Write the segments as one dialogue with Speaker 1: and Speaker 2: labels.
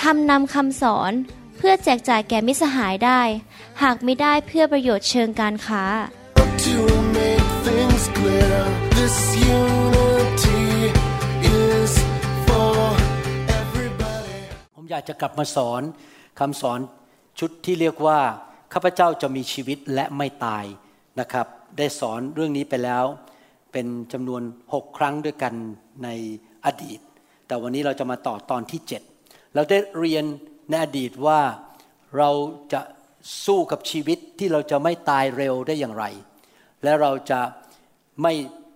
Speaker 1: ทำนำคำสอนเพื่อแจกจ่ายแก่มิสหายได้ หากไม่ได้เพื่อประโยชน์เชิงการค้า
Speaker 2: To make things clear, this unity is for everybody.
Speaker 3: ผมอยากจะกลับมาสอนคำสอนชุดที่เรียกว่าข้าพเจ้าจะมีชีวิตและไม่ตายนะครับ ได้สอนเรื่องนี้ไปแล้ว เป็นจำนวน 6 ครั้งด้วยกันในอดีต แต่วันนี้เราจะมาต่อตอนที่ 7 เราได้เรียนในอดีตว่าเราจะสู้กับชีวิตที่เราจะไม่ตายเร็วได้อย่างไร และเราจะไม่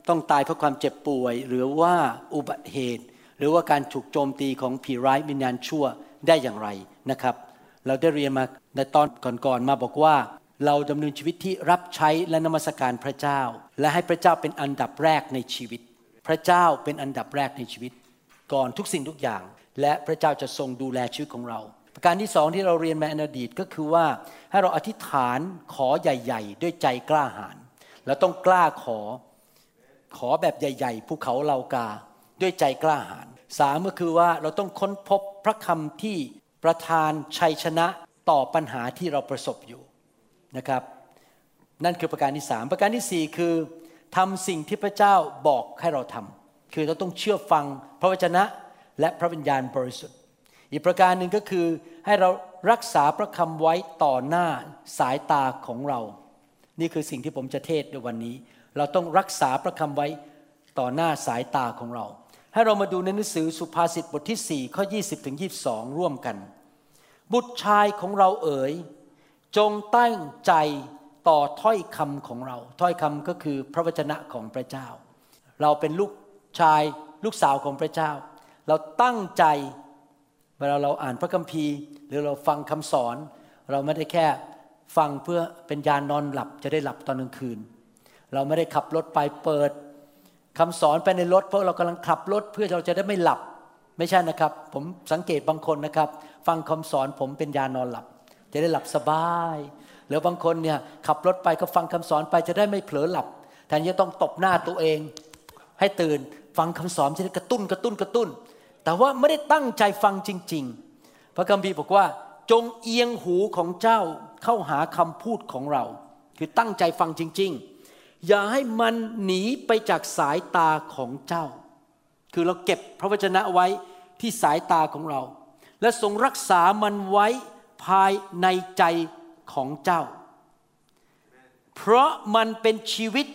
Speaker 3: ต้องตายเพราะความเจ็บป่วย หรือว่าอุบัติเหตุ หรือว่าการถูกโจมตีของผีร้ายวิญญาณชั่วได้อย่างไรนะครับ เราได้เรียนมาในตอนก่อนๆมาบอกว่า เราดำเนินชีวิตที่รับใช้และนมัสการพระเจ้า และให้พระเจ้าเป็นอันดับแรกในชีวิต พระเจ้าเป็นอันดับแรกในชีวิต ก่อนทุกสิ่งทุกอย่าง และพระเจ้าจะทรงดูแลชีวิตของเรา ประการที่สองที่เราเรียนมาในอดีตก็คือว่าให้เราอธิษฐานขอใหญ่ ๆ ด้วยใจกล้าหาญเราต้องกล้าขอขอแบบใหญ่ ๆ ภูเขาเลากาด้วยใจกล้าหาญสามก็คือว่าเราต้องค้นพบพระคำที่ประทานชัยชนะต่อปัญหาที่เราประสบอยู่นะครับ นั่นคือประการที่สามประการที่สี่คือทำสิ่งที่พระเจ้าบอกให้เราทำคือเราต้องเชื่อฟังพระวจนะ และพระวิญญาณบริสุทธิ์ อีกประการหนึ่งก็คือให้เรารักษาพระคำไว้ต่อหน้าสายตาของเรา นี่คือสิ่งที่ผมจะเทศในวันนี้ เราต้องรักษาพระคำไว้ต่อหน้าสายตาของเรา ให้เรามาดูในหนังสือสุภาษิตบทที่ 4 ข้อ 20ถึง22 ร่วมกัน บุตรชายของเราเอ๋ย จงตั้งใจต่อถ้อยคำของเรา ถ้อยคำก็คือพระวจนะของพระเจ้า เราเป็นลูกชายลูกสาวของพระเจ้า เราตั้งใจ เวลาเราอ่านพระคัมภีร์ หรือเราฟังคำสอน เราไม่ได้แค่ฟังเพื่อเป็นยานอนหลับจะได้หลับตอนกลางคืน เราไม่ได้ขับรถไปเปิดคำสอนไปในรถเพราะเรากำลังขับรถเพื่อเราจะได้ไม่หลับไม่ใช่นะครับ ผมสังเกตบางคนนะครับ ฟังคำสอนผมเป็นยานอนหลับ จะได้หลับสบายหรือบางคนเนี่ยขับรถไปก็ฟังคำสอนไปจะได้ไม่เผลอหลับแทนที่จะต้องตบหน้าตัวเอง ให้ตื่นฟังคำสอนจะได้กระตุ้นกระตุ้นกระตุ้น แต่ว่าไม่ได้ตั้งใจฟังจริง ๆ พระคัมภีร์บอกว่า จงเอียงหูของเจ้าเข้าหาคำพูดของเรา คือตั้งใจฟังจริง ๆ อย่าให้มันหนีไปจากสายตาของเจ้า คือเราเก็บพระวจนะไว้ที่สายตาของเรา และทรงรักษามันไว้ภายในใจของเจ้า เพราะมันเป็นชีวิต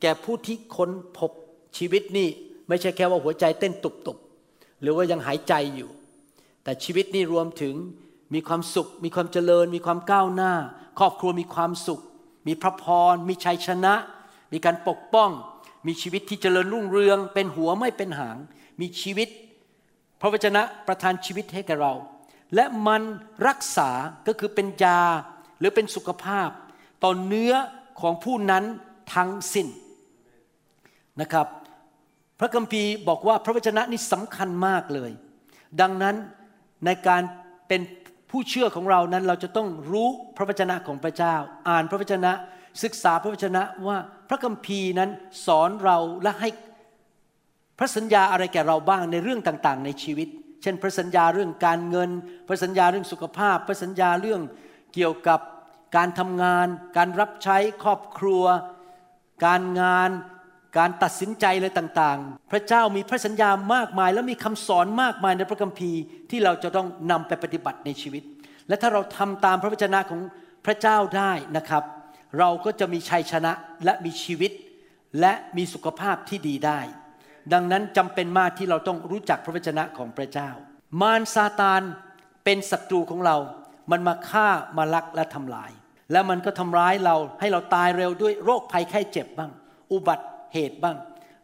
Speaker 3: แก่ผู้ที่ค้นพบชีวิตนี่ไม่ใช่แค่ว่าหัวใจเต้นตุบ รือว่ายังหายใจอยู่ แต่ชีวิตนี่รวมถึงมีความสุข มีความเจริญ มีความก้าวหน้า ครอบครัวมีความสุข มีพระพร มีชัยชนะ มีการปกป้อง มีชีวิตที่เจริญรุ่งเรือง เป็นหัวไม่เป็นหาง มีชีวิต พระวจนะประทานชีวิตให้แก่เรา และมันรักษาก็คือเป็นยาหรือเป็นสุขภาพ ต่อเนื้อของผู้นั้นทั้งสิ้นนะครับ พระคัมภีร์บอกว่าพระวจนะนี่สำคัญมากเลย ดังนั้นในการเป็นผู้เชื่อของเรานั้นเราจะต้องรู้พระวจนะของพระเจ้า อ่านพระวจนะศึกษาพระวจนะว่าพระคัมภีร์นั้นสอนเราและให้พระสัญญาอะไรแก่เราบ้างในเรื่องต่างๆ ในชีวิต เช่น พระสัญญาเรื่องการเงิน พระสัญญาเรื่องสุขภาพ พระสัญญาเรื่องเกี่ยวกับการทำงาน การรับใช้ครอบครัว การงาน การตัดสินใจอะไรต่างๆ พระเจ้ามีพระสัญญามากมาย และมีคำสอนมากมายในพระคัมภีร์ที่เราจะต้องนำไปปฏิบัติในชีวิต และถ้าเราทำตามพระวจนะของพระเจ้าได้นะครับ เราก็จะมีชัยชนะและมีชีวิต และมีสุขภาพที่ดีได้ ดังนั้นจำเป็นมากที่เราต้องรู้จักพระวจนะของพระเจ้า มารซาตานเป็นศัตรูของเรา มันมาฆ่ามาลักและทำลาย แล้วมันก็ทำร้ายเราให้เราตายเร็วด้วยโรคภัยไข้เจ็บบ้าง อุบัติ เหตุบ้าง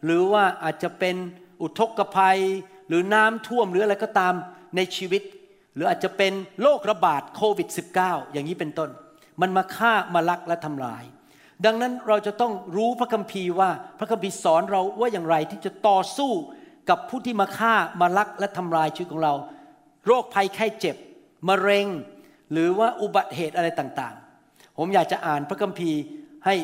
Speaker 3: หรือว่าอาจจะเป็นอุทกภัย หรือน้ำท่วมหรืออะไรก็ตามในชีวิต หรืออาจจะเป็นโรคระบาดโควิด -19 อย่างนี้เป็นต้น มันมาฆ่ามาลักและทำลาย ดังนั้นเราจะต้องรู้พระคัมภีร์ว่าพระคัมภีร์สอนเราว่าอย่างไรที่จะต่อสู้กับผู้ที่มาฆ่ามาลักและทำลายชีวิตของเรา โรคภัยไข้เจ็บมะเร็ง หรือว่าอุบัติเหตุอะไรต่างๆ ผมอยากจะอ่านพระคัมภีร์ให้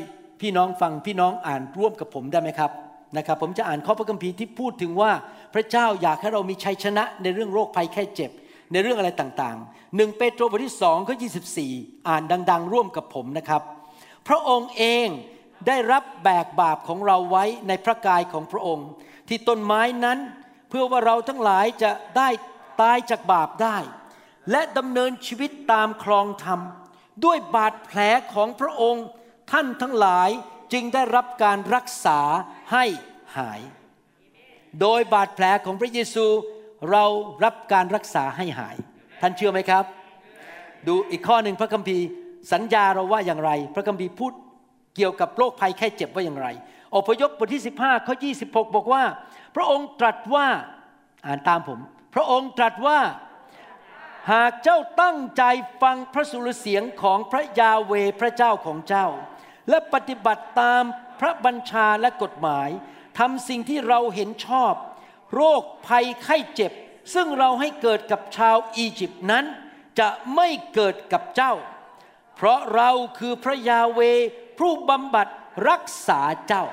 Speaker 3: พี่น้องฟังพี่น้องอ่านร่วมกับผมได้ไหมครับนะครับ ผมจะอ่านข้อพระคัมภีร์ที่พูดถึงว่าพระเจ้าอยากให้เรามีชัยชนะในเรื่องโรคภัยไข้เจ็บ ในเรื่องอะไรต่างๆหนึ่งเปโตรบทที่สองข้อยีอ่านดัง ๆ ร่วมกับผมนะครับ พระองค์เองได้รับแบกบาปของเราไว้ในพระกายของพระองค์ ที่ต้นไม้นั้นเพื่อว่าเราทั้งหลายจะได้ตายจากบาปได้ และดำเนินชีวิตตามคลองธรรม ด้วยบาดแผลของพระองค์ ท่านทั้งหลายจึงได้รับการรักษาให้หาย โดยบาดแผลของพระเยซูเรารับการรักษาให้หาย ท่านเชื่อไหมครับ ดูอีกข้อหนึ่งพระคัมภีร์สัญญาเราว่าอย่างไร พระคัมภีร์พูดเกี่ยวกับโรคภัยแค่เจ็บว่าอย่างไรอพยพบทที่ 15ข้อ26 บอกว่า พระองค์ตรัสว่าอ่านตามผม พระองค์ตรัสว่า หากเจ้าตั้งใจฟังพระสุรเสียงของพระยาเวพระเจ้าของเจ้า และปฏิบัติตามพระบัญชาและกฎหมายทำสิ่งที่เราเห็นชอบ โรคภัยไข้เจ็บ ซึ่งเราให้เกิดกับชาวอียิปต์นั้น จะไม่เกิดกับเจ้า เพราะเราคือพระยาเวผู้บำบัดรักษาเจ้า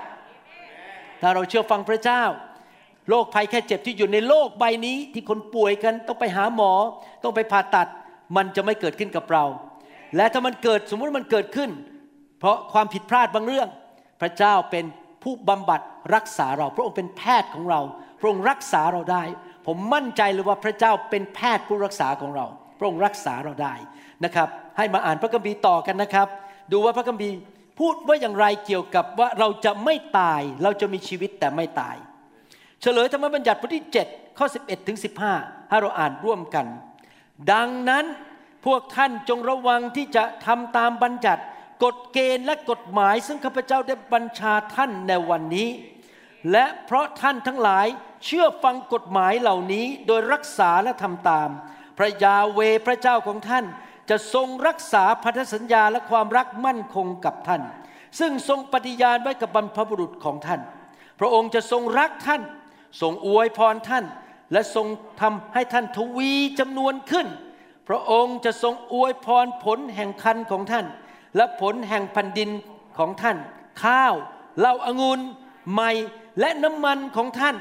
Speaker 3: ถ้าเราเชื่อฟังพระเจ้าโรคภัยแค่เจ็บที่อยู่ในโลกใบนี้ที่คนป่วยกันต้องไปหาหมอ ต้องไปผ่าตัด มันจะไม่เกิดขึ้นกับเรา และถ้ามันเกิดสมมติมันเกิดขึ้น ราะความผิดพลาดบางเรื่อง พระเจ้าเป็นผู้บำบัดรักษาเรา พระองค์เป็นแพทย์ของเรา พระองค์รักษาเราได้ ผมมั่นใจเลยว่าพระเจ้าเป็นแพทย์ผู้รักษาของเรา พระองค์รักษาเราได้นะครับ ให้มาอ่านพระคัมภีร์ต่อกันนะครับ ดูว่าพระคัมภีร์พูดว่าอย่างไรเกี่ยวกับว่าเราจะไม่ตายเราจะมีชีวิตแต่ไม่ตาย เฉลยธรรมบัญญัติบทที่ 7 ข้อ 11 ถึง 15 ให้เราอ่านร่วมกัน ดังนั้นพวกท่านจงระวังที่จะทำตามบัญญัติ กฎเกณฑ์และกฎหมายซึ่งข้าพเจ้าได้บัญชาท่านในวันนี้ และเพราะท่านทั้งหลายเชื่อฟังกฎหมายเหล่านี้โดยรักษาและทำตาม พระยาเวพระเจ้าของท่าน จะทรงรักษาพันธสัญญาและความรักมั่นคงกับท่าน ซึ่งทรงปฏิญาณไว้กับบรรพบุรุษของท่าน พระองค์จะทรงรักท่าน ทรงอวยพรท่าน และทรงทำให้ท่านทวีจำนวนขึ้น พระองค์จะทรงอวยพรผลแห่งคันของท่าน และผลแห่งแผ่นดินของท่าน ข้าวเหล้าอางุ่นไม้และน้ำมันของท่าน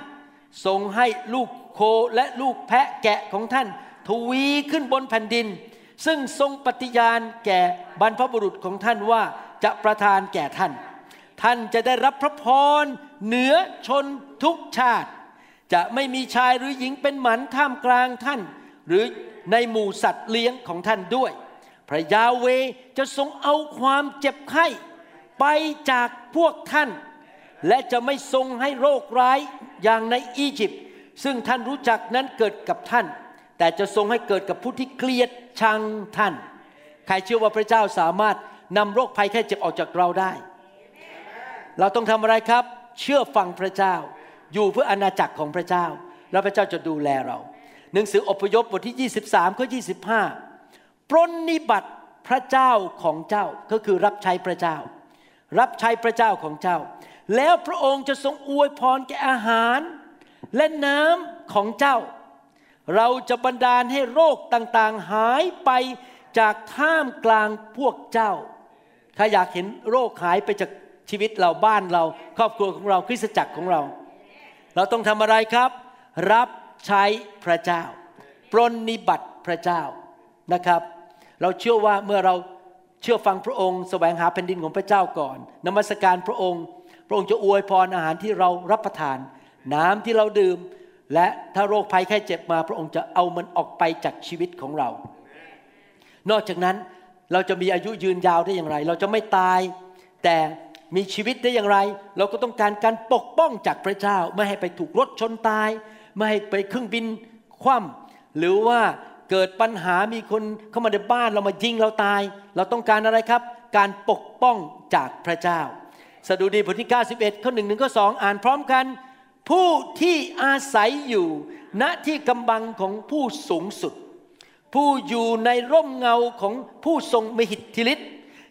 Speaker 3: ทรงให้ลูกโคและลูกแพะแกะของท่าน ทวีขึ้นบนแผ่นดิน ซึ่งทรงปฏิญาณแก่บรรพบุรุษของท่านว่าจะประทานแก่ท่าน ท่านจะได้รับพระพรเหนือชนทุกชาติ จะไม่มีชายหรือหญิงเป็นหมันท่ามกลางท่าน หรือในหมู่สัตว์เลี้ยงของท่านด้วย พระยาเวจะทรงเอาความเจ็บไข้ ไปจากพวกท่าน และจะไม่ทรงให้โรคร้ายอย่างในอียิปต์ซึ่งท่านรู้จักนั้นเกิดกับท่าน แต่จะทรงให้เกิดกับผู้ที่เกลียดชังท่าน ใครเชื่อว่าพระเจ้าสามารถนำโรคภัยแค่เจ็บออกจากเราได้ เราต้องทำอะไรครับ เชื่อฟังพระเจ้า อยู่เพื่ออาณาจักรของพระเจ้า แล้วพระเจ้าจะดูแลเรา หนังสืออพยพบทที่ 23ข้อ25 ปรนนิบัติพระเจ้าของเจ้าก็คือรับใช้พระเจ้า รับใช้พระเจ้าของเจ้า แล้วพระองค์จะทรงอวยพรแก่อาหาร และน้ำของเจ้า เราจะบันดาลให้โรคต่างๆหายไปจากท่ามกลางพวกเจ้า ถ้าอยากเห็นโรคหายไปจากชีวิตเราบ้านเรา ครอบครัวของเราคริสตจักรของเรา เราต้องทำอะไรครับ รับใช้พระเจ้า ปรนนิบัติพระเจ้านะครับ เราเชื่อว่าเมื่อเราเชื่อฟังพระองค์ แสวงหาแผ่นดินของพระเจ้าก่อน นมัสการพระองค์ พระองค์จะอวยพรอาหารที่เรารับประทาน น้ำที่เราดื่ม และถ้าโรคภัยแค่เจ็บมา พระองค์จะเอามันออกไปจากชีวิตของเรา นอกจากนั้นเราจะมีอายุยืนยาวได้อย่างไร เราจะไม่ตาย แต่มีชีวิตได้อย่างไร เราก็ต้องการการปกป้องจากพระเจ้า ไม่ให้ไปถูกรถชนตาย ไม่ให้ไปเครื่องบินคว่ำหรือว่า เกิดปัญหามีคนเข้ามาในบ้านเรามายิงเราตาย เราต้องการอะไรครับ การปกป้องจากพระเจ้า สดุดีบทที่ 91 ข้อหนึ่งหนึ่งข้อสองอ่านพร้อมกัน ผู้ที่อาศัยอยู่ณที่กำบังของผู้สูงสุด ผู้อยู่ในร่มเงาของผู้ทรงมหิทธิฤทธิ์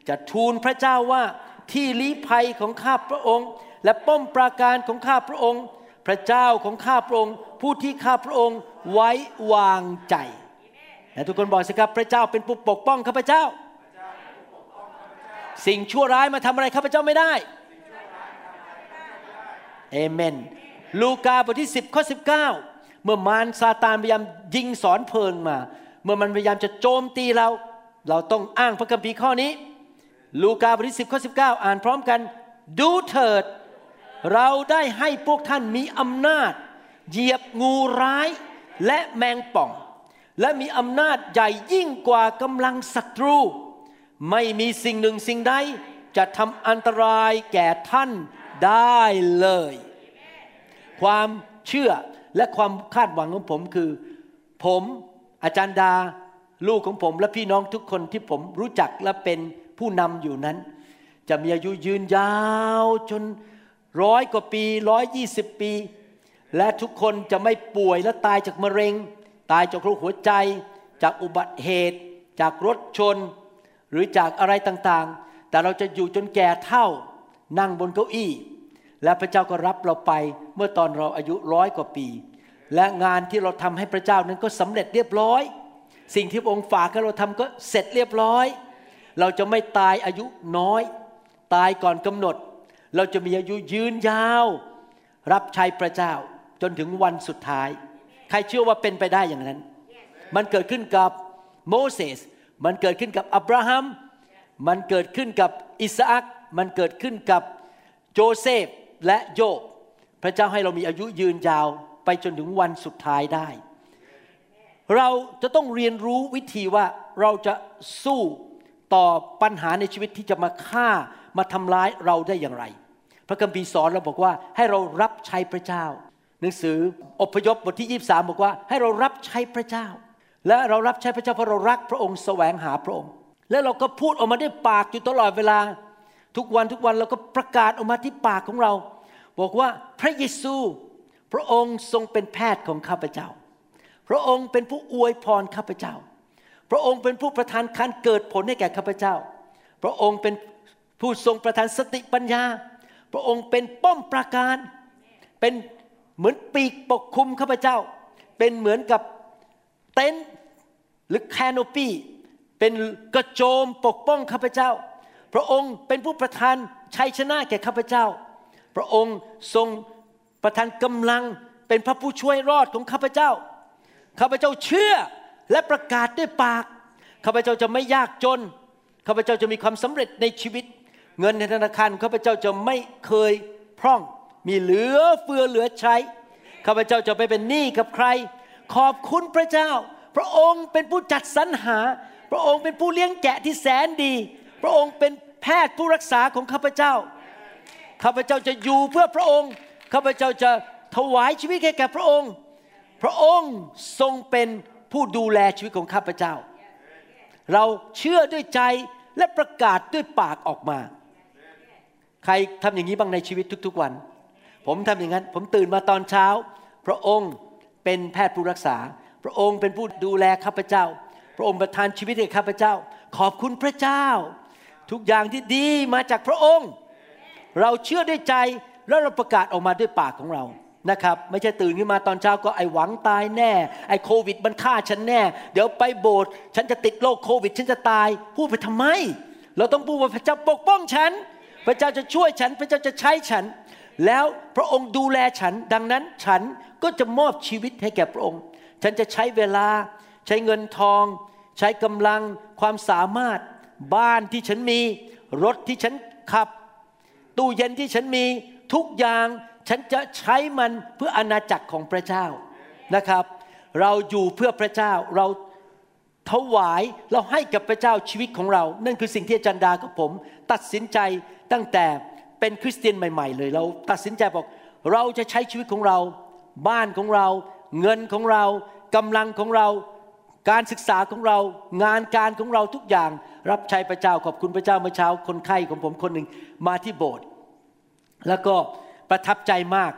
Speaker 3: จะทูลพระเจ้าว่าที่ลี้ภัยของข้าพระองค์ และป้อมปราการของข้าพระองค์ พระเจ้าของข้าพระองค์ ผู้ที่ข้าพระองค์ไว้วางใจ และทุกคนบอกสิครับพระเจ้าเป็นผู้ปกป้องข้าพเจ้า สิ่งชั่วร้ายมาทำอะไรข้าพเจ้าไม่ได้เอเมน ลูกาบทที่ 10ข้อ19 เมื่อมารซาตานพยายามยิงสอนเพลิงมา เมื่อมันพยายามจะโจมตีเรา เราต้องอ้างพระคัมภีร์ข้อนี้ ลูกาบทที่ 10ข้อ19 อ่านพร้อมกัน ดูเถิด เราได้ให้พวกท่านมีอำนาจ เหยียบงูร้ายและแมงป่อง และมีอำนาจใหญ่ยิ่งกว่ากำลังศัตรู ไม่มีสิ่งหนึ่งสิ่งใดจะทำอันตรายแก่ท่านได้เลย ความเชื่อและความคาดหวังของผมคือ ผมอาจารย์ดาลูกของผมและพี่น้องทุกคนที่ผมรู้จักและเป็นผู้นำอยู่นั้น จะมีอายุยืนยาวจนร้อยกว่าปีร้อยยี่สิบปี และทุกคนจะไม่ป่วยและตายจากมะเร็ง ตายจากโรคหัวใจ จากอุบัติเหตุ จากรถชน หรือจากอะไรต่างๆ แต่เราจะอยู่จนแก่เท่านั่งบนเก้าอี้ และพระเจ้าก็รับเราไปเมื่อตอนเราอายุร้อยกว่าปี และงานที่เราทำให้พระเจ้านั้นก็สำเร็จเรียบร้อย สิ่งที่องค์ฝากให้เราทำก็เสร็จเรียบร้อย เราจะไม่ตายอายุน้อย ตายก่อนกำหนด เราจะมีอายุยืนยาว รับใช้พระเจ้าจนถึงวันสุดท้าย รเชื่อว่าเป็นไปได้อย่างนั้น มันเกิดขึ้นกับโมเสส มันเกิดขึ้นกับอับราฮัม มันเกิดขึ้นกับอิสอักมันเกิดขึ้นกับโจเซฟและโยบ พระเจ้าให้เรามีอายุยืนยาวไปจนถึงวันสุดท้ายได้ เราจะต้องเรียนรู้วิธีว่าเราจะสู้ต่อปัญหาในชีวิตที่จะมาฆ่ามาทำร้ายเราได้อย่างไร พระคัมภีร์สอนเราบอกว่าให้เรารับใช้พระเจ้า หนังสืออพยพบทที่ 23 บอกว่า ให้เรารับใช้พระเจ้า และเรารับใช้พระเจ้าเพราะเรารักพระองค์แสวงหาพระองค์ และเราก็พูดออกมาด้วยปากอยู่ตลอดเวลา ทุกวันทุกวันเราก็ประกาศออกมาที่ปากของเรา บอกว่าพระเยซู พระองค์ทรงเป็นแพทย์ของข้าพเจ้า พระองค์เป็นผู้อวยพรข้าพเจ้า พระองค์เป็นผู้ประทานการเกิดผลให้แก่ข้าพเจ้า พระองค์เป็นผู้ทรงประทานสติปัญญา พระองค์เป็นป้อมปราการเป็น เหมือนปีกปกคลุมข้าพเจ้า เป็นเหมือนกับเต็นท์หรือแคนโนปีเป็นกระโจมปกป้องข้าพเจ้า พระองค์เป็นผู้ประทานชัยชนะแก่ข้าพเจ้า พระองค์ทรงประทานกำลังเป็นพระผู้ช่วยรอดของข้าพเจ้า ข้าพเจ้าเชื่อและประกาศด้วยปาก ข้าพเจ้าจะไม่ยากจน ข้าพเจ้าจะมีความสำเร็จในชีวิต เงินในธนาคารข้าพเจ้าจะไม่เคยพร่อง มีเหลือเฟือเหลือใช้ ข้าพเจ้าจะไปเป็นหนี้กับใคร ขอบคุณพระเจ้า พระองค์เป็นผู้จัดสรรหา พระองค์เป็นผู้เลี้ยงแกะที่แสนดี พระองค์เป็นแพทย์ผู้รักษาของข้าพเจ้า ข้าพเจ้าจะอยู่เพื่อพระองค์ ข้าพเจ้าจะถวายชีวิตให้แก่พระองค์ พระองค์ทรงเป็นผู้ดูแลชีวิตของข้าพเจ้า เราเชื่อด้วยใจและประกาศด้วยปากออกมา ใครทำอย่างนี้บ้างในชีวิตทุกๆวัน ผมทำอย่างนั้น ผมตื่นมาตอนเช้า พระองค์เป็นแพทย์ผู้รักษา พระองค์เป็นผู้ดูแลข้าพเจ้า พระองค์ประทานชีวิตให้ข้าพเจ้า ขอบคุณพระเจ้า ทุกอย่างที่ดีมาจากพระองค์ เราเชื่อด้วยใจแล้วเราประกาศออกมาด้วยปากของเรานะครับไม่ใช่ตื่นขึ้นมาตอนเช้าก็ไอหวังตายแน่ไอโควิดมันฆ่าฉันแน่ เดี๋ยวไปโบสถ์ฉันจะติดโรคโควิด ฉันจะตาย พูดไปทำไม เราต้องพูดว่าพระเจ้าปกป้องฉัน พระเจ้าจะช่วยฉัน พระเจ้าจะใช้ฉัน แล้วพระองค์ดูแลฉัน ดังนั้นฉันก็จะมอบชีวิตให้แก่พระองค์ ฉันจะใช้เวลา ใช้เงินทอง ใช้กำลังความสามารถ บ้านที่ฉันมี รถที่ฉันขับ ตู้เย็นที่ฉันมีทุกอย่างฉันจะใช้มันเพื่ออาณาจักรของพระเจ้านะครับ เราอยู่เพื่อพระเจ้าเราถวายเราให้กับพระเจ้าชีวิตของเรา นั่นคือสิ่งที่อาจารย์ดากับผม ตัดสินใจตั้งแต่ เป็นคริสเตียนใหม่ ๆ เลย เราตัดสินใจบอกเราจะใช้ชีวิตของเรา บ้านของเรา เงินของเรากำลังของเรา การศึกษาของเรา งานการของเราทุกอย่าง รับใช้พระเจ้าขอบคุณพระเจ้าเมื่อเช้าคนไข้ของผมคนหนึ่งมาที่โบสถ์แล้วก็ประทับใจมาก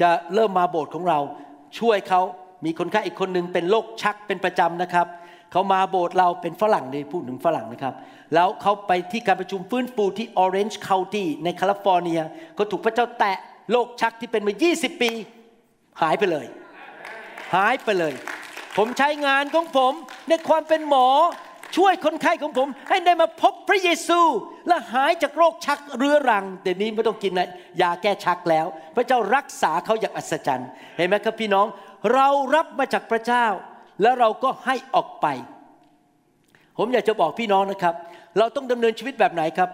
Speaker 3: จะเริ่มมาโบสถ์ของเรา ช่วยเขามีคนไข้อีกคนหนึ่งเป็นโรคชักเป็นประจำนะครับ เขามาโบสถ์เราเป็นฝรั่งเลยพูดถึงฝรั่งนะครับ แล้วเขาไปที่การประชุมฟื้นฟูที่ Orange County ในแคลิฟอร์เนียเขาถูกพระเจ้าแตะโรคชักที่เป็นมา 20 ปี หายไปเลย หายไปเลย ผมใช้งานของผมในความเป็นหมอช่วยคนไข้ของผม ให้ได้มาพบพระเยซู และหายจากโรคชักเรื้อรังเดี๋ยวนี้ไม่ต้องกินนะยาแก้ชักแล้ว พระเจ้ารักษาเขาอย่างอัศจรรย์ เห็นไหมครับพี่น้อง เรารับมาจากพระเจ้า แล้วเราก็ให้ออกไป ผมอยากจะบอกพี่น้องนะครับ เราต้องดำเนินชีวิตแบบไหนครับ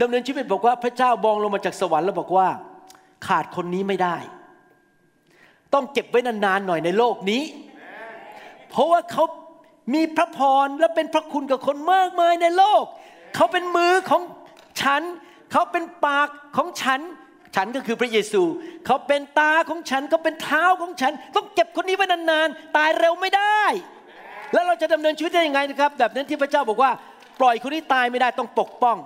Speaker 3: ดำเนินชีวิตบอกว่าพระเจ้ามองลงมาจากสวรรค์แล้วบอกว่า ขาดคนนี้ไม่ได้ ต้องเก็บไว้นานๆหน่อยในโลกนี้ เพราะว่าเขามีพระพรและเป็นพระคุณกับคนมากมายในโลก เขาเป็นมือของฉัน เขาเป็นปากของฉัน ฉันก็คือพระเยซู เขาเป็นตาของฉันเขาเป็นเท้าของฉัน ต้องเก็บคนนี้ไว้นานๆ ตายเร็วไม่ได้ แล้วเราจะดำเนินชีวิตได้ยังไงนะครับ แบบนั้นที่พระเจ้าบอกว่า ปล่อยคนนี้ตายไม่ได้ต้องปกป้อง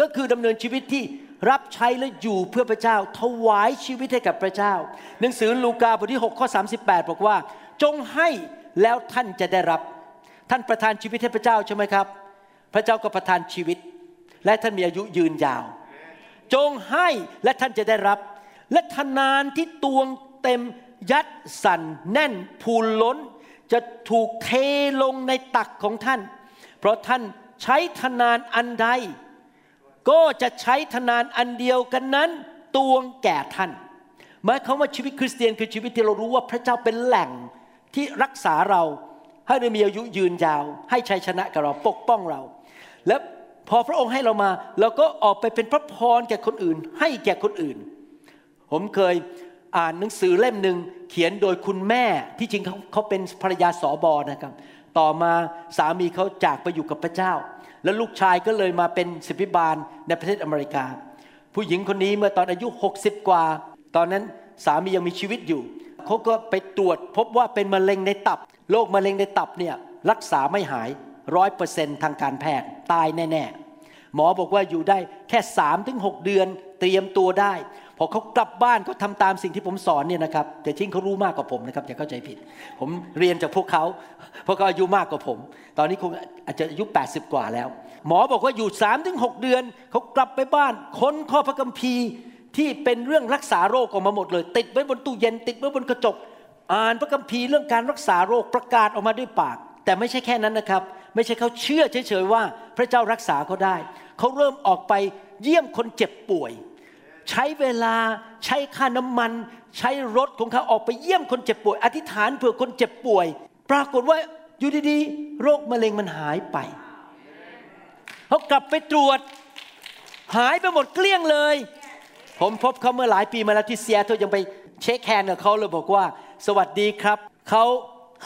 Speaker 3: ก็คือดำเนินชีวิตที่รับใช้และอยู่เพื่อพระเจ้า ถวายชีวิตให้กับพระเจ้า หนังสือลูกาบทที่6ข้อ38 บอกว่า จงให้แล้วท่านจะได้รับ ท่านประทานชีวิตให้พระเจ้าใช่ไหมครับ พระเจ้าก็ประทานชีวิต และท่านมีอายุยืนยาว จงให้และท่านจะได้รับ และทนานที่ตวงเต็มยัดสั่นแน่นพูนล้น จะถูกเทลงในตักของท่าน เพราะท่านใช้ทนานอันใด ก็จะใช้ทนานอันเดียวกันนั้นตวงแก่ท่านหมายความว่าชีวิตคริสเตียนคือชีวิตที่เรารู้ว่าพระเจ้าเป็นแหล่งที่รักษาเราให้เรามีอายุยืนยาว ให้ชัยชนะกับเราปกป้องเรา และ พอพระองค์ให้เรามาเราก็ออกไปเป็นพระพรแก่คนอื่น ให้แก่คนอื่น ผมเคยอ่านหนังสือเล่มหนึ่งเขียนโดยคุณแม่ที่จริงเขาเขาเป็นภรรยาสอบอนะครับ ต่อมาสามีเขาจากไปอยู่กับพระเจ้า แล้วลูกชายก็เลยมาเป็นศิบิบาลในประเทศอเมริกา ผู้หญิงคนนี้เมื่อตอนอายุ 60 กว่า ตอนนั้นสามียังมีชีวิตอยู่เขาก็ไปตรวจพบว่าเป็นมะเร็งในตับโรคมะเร็งในตับเนี่ยรักษาไม่หายร้อยเปอร์เซ็นทางการแพทย์ตายแน่ๆ หมอบอกว่าอยู่ได้แค่3าถึงหเดือน เตรียมตัวได้ พอเขากลับบ้านเขาทำตามสิ่งที่ผมสอนเนี่ยนะครับแต่จริงเขารู้มากกว่าผมนะครับอย่าเข้าใจผิด ผมเรียนจากพวกเขาเพราะเขาอายุมากกว่าผม ตอนนี้คงอาจจะอายุ 80 กว่าแล้ว หมอบอกว่าอยู่3าถึงหเดือนเขากลับไปบ้านค้นข้อพระคัมภีร์ที่เป็นเรื่องรักษาโรคออกมาหมดเลย ติดไว้บนตู้เย็นติดไว้บนกระจก อ่านพระคัมภีร์เรื่องการรักษาโรคประกาศออกมาด้วยปาก แต่ไม่ใช่แค่นั้นนะครับ ไม่ใช่เขาเชื่อเฉยๆว่า พระเจ้ารักษาเขาได้ เขาเริ่มออกไปเยี่ยมคนเจ็บป่วย ใช้เวลาใช้ค่าน้ำมัน ใช้รถของเขาออกไปเยี่ยมคนเจ็บป่วย อธิษฐานเผื่อคนเจ็บป่วย ปรากฏว่าอยู่ดีๆ โรคมะเร็งมันหายไป เขากลับไปตรวจ หายไปหมดเกลี้ยงเลย ผมพบเขาเมื่อหลายปีมาแล้วที่ซีแอตเทิลยังไป shake hand กับเขาเลยบอกว่า สวัสดีครับเขา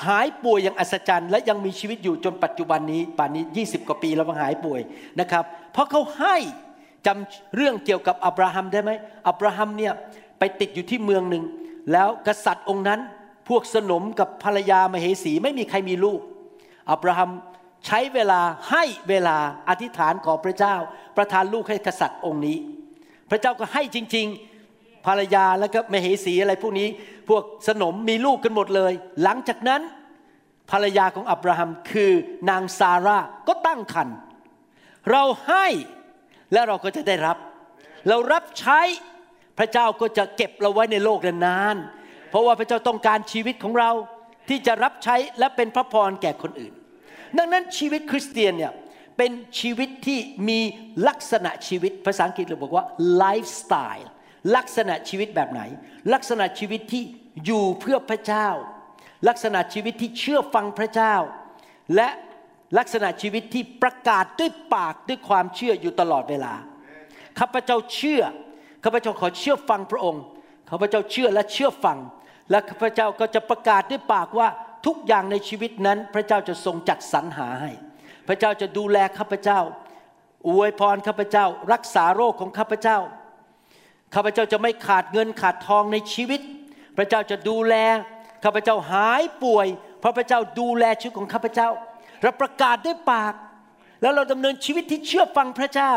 Speaker 3: หายป่วยอย่างอัศจรรย์ และยังมีชีวิตอยู่จนปัจจุบันนี้ป่านนี้ 20 กว่าปีแล้วมาหายป่วยนะครับ เพราะเขาให้จำเรื่องเกี่ยวกับอับราฮัมได้ไหมอับราฮัมเนี่ยไปติดอยู่ที่เมืองหนึ่งแล้วกษัตริย์องค์นั้นพวกสนมกับภรรยามเหสีไม่มีใครมีลูก อับราฮัมใช้เวลาให้เวลาอธิษฐานขอพระเจ้า ประทานลูกให้กษัตริย์องค์นี้ พระเจ้าก็ให้จริง ๆ ภรรยาแล้วก็มเหสีอะไรพวกนี้ วกสนมมีลูกกันหมดเลย หลังจากนั้นภรรยาของอับราฮัมคือนางซาร่าก็ตั้งครรภ์เราให้แล้วเราก็จะได้รับ เรารับใช้พระเจ้าก็จะเก็บเราไว้ในโลกนานๆเพราะว่าพระเจ้าต้องการชีวิตของเราที่จะรับใช้และเป็นพระพรแก่คนอื่น ดังนั้นชีวิตคริสเตียนเนี่ยเป็นชีวิตที่มีลักษณะชีวิตภาษาอังกฤษเราบอกว่าไลฟ์สไตล์ลักษณะชีวิตแบบไหน ลักษณะชีวิตที่ อยู่เพื่อพระเจ้า ลักษณะชีวิตที่เชื่อฟังพระเจ้า และลักษณะชีวิตที่ประกาศด้วยปากด้วยความเชื่ออยู่ตลอดเวลาข้าพเจ้าเชื่อข้าพเจ้าขอเชื่อฟังพระองค์ข้าพเจ้าเชื่อและเชื่อฟัง และข้าพเจ้าก็จะประกาศด้วยปากว่าทุกอย่างในชีวิตนั้น พระเจ้าจะทรงจัดสรรหาให้ พระเจ้าจะดูแลข้าพเจ้า อวยพรข้าพเจ้า รักษาโรคของข้าพเจ้าข้าพเจ้าจะไม่ขาดเงินขาดทองในชีวิต พระเจ้าจะดูแลข้าพเจ้าหายป่วย เพราะพระเจ้าดูแลชีวิตของข้าพเจ้าเราประกาศด้วยปาก แล้วเราดำเนินชีวิตที่เชื่อฟังพระเจ้า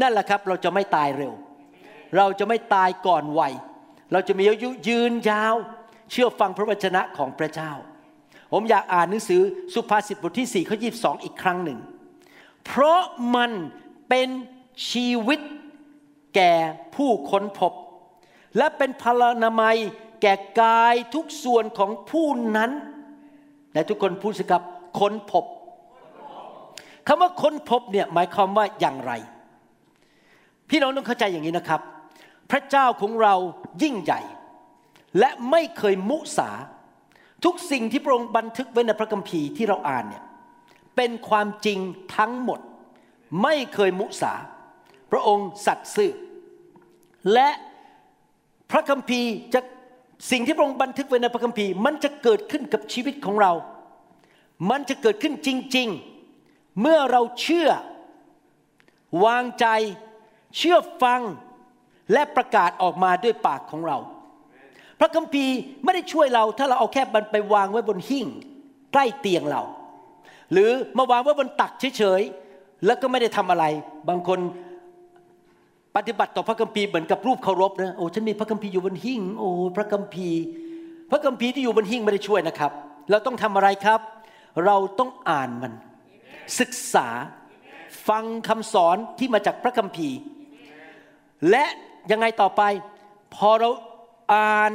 Speaker 3: นั่นแหละครับเราจะไม่ตายเร็ว เราจะไม่ตายก่อนวัยเราจะมีอายุยืนยาว เชื่อฟังพระวจนะของพระเจ้า ผมอยากอ่านหนังสือสุภาษิตบทที่4ข้อ22 อีกครั้งหนึ่ง เพราะมันเป็นชีวิตแก่ผู้ค้นพบ และเป็นพลานามัย ก่กายทุกส่วนของผู้นั้นและทุกคนพูดสิครับค้นพบคำว่าค้นพบเนี่ยหมายความว่าอย่างไร พี่น้องต้องเข้าใจอย่างนี้นะครับ พระเจ้าของเรายิ่งใหญ่ และไม่เคยมุสา ทุกสิ่งที่พระองค์บันทึกไว้ในพระคัมภีร์ที่เราอ่านเนี่ยเป็นความจริงทั้งหมด ไม่เคยมุสา พระองค์สัตย์ซื่อและพระคัมภีร์จะ สิ่งที่พระองค์บันทึกไว้ในพระคัมภีร์มันจะเกิดขึ้นกับชีวิตของเรา มันจะเกิดขึ้นจริง ๆ เมื่อเราเชื่อ วางใจ เชื่อฟังและประกาศออกมาด้วยปากของเรา พระคัมภีร์ไม่ได้ช่วยเราถ้าเราเอาแค่มันไปวางไว้บนหิ้งใกล้เตียงเรา หรือมาวางไว้บนตักเฉยๆแล้วก็ไม่ได้ทำอะไร บางคน ปฏิบัติต่อพระคัมภีร์เหมือนกับรูปเคารพนะโอ้ฉันมีพระคัมภีร์อยู่บนหิ้งโอ้พระคัมภีร์ พระคัมภีร์ที่อยู่บนหิ้งไม่ได้ช่วยนะครับ เราต้องทำอะไรครับ เราต้องอ่านมัน ศึกษาฟังคำสอนที่มาจากพระคัมภีร์ และยังไงต่อไป พอเราอ่าน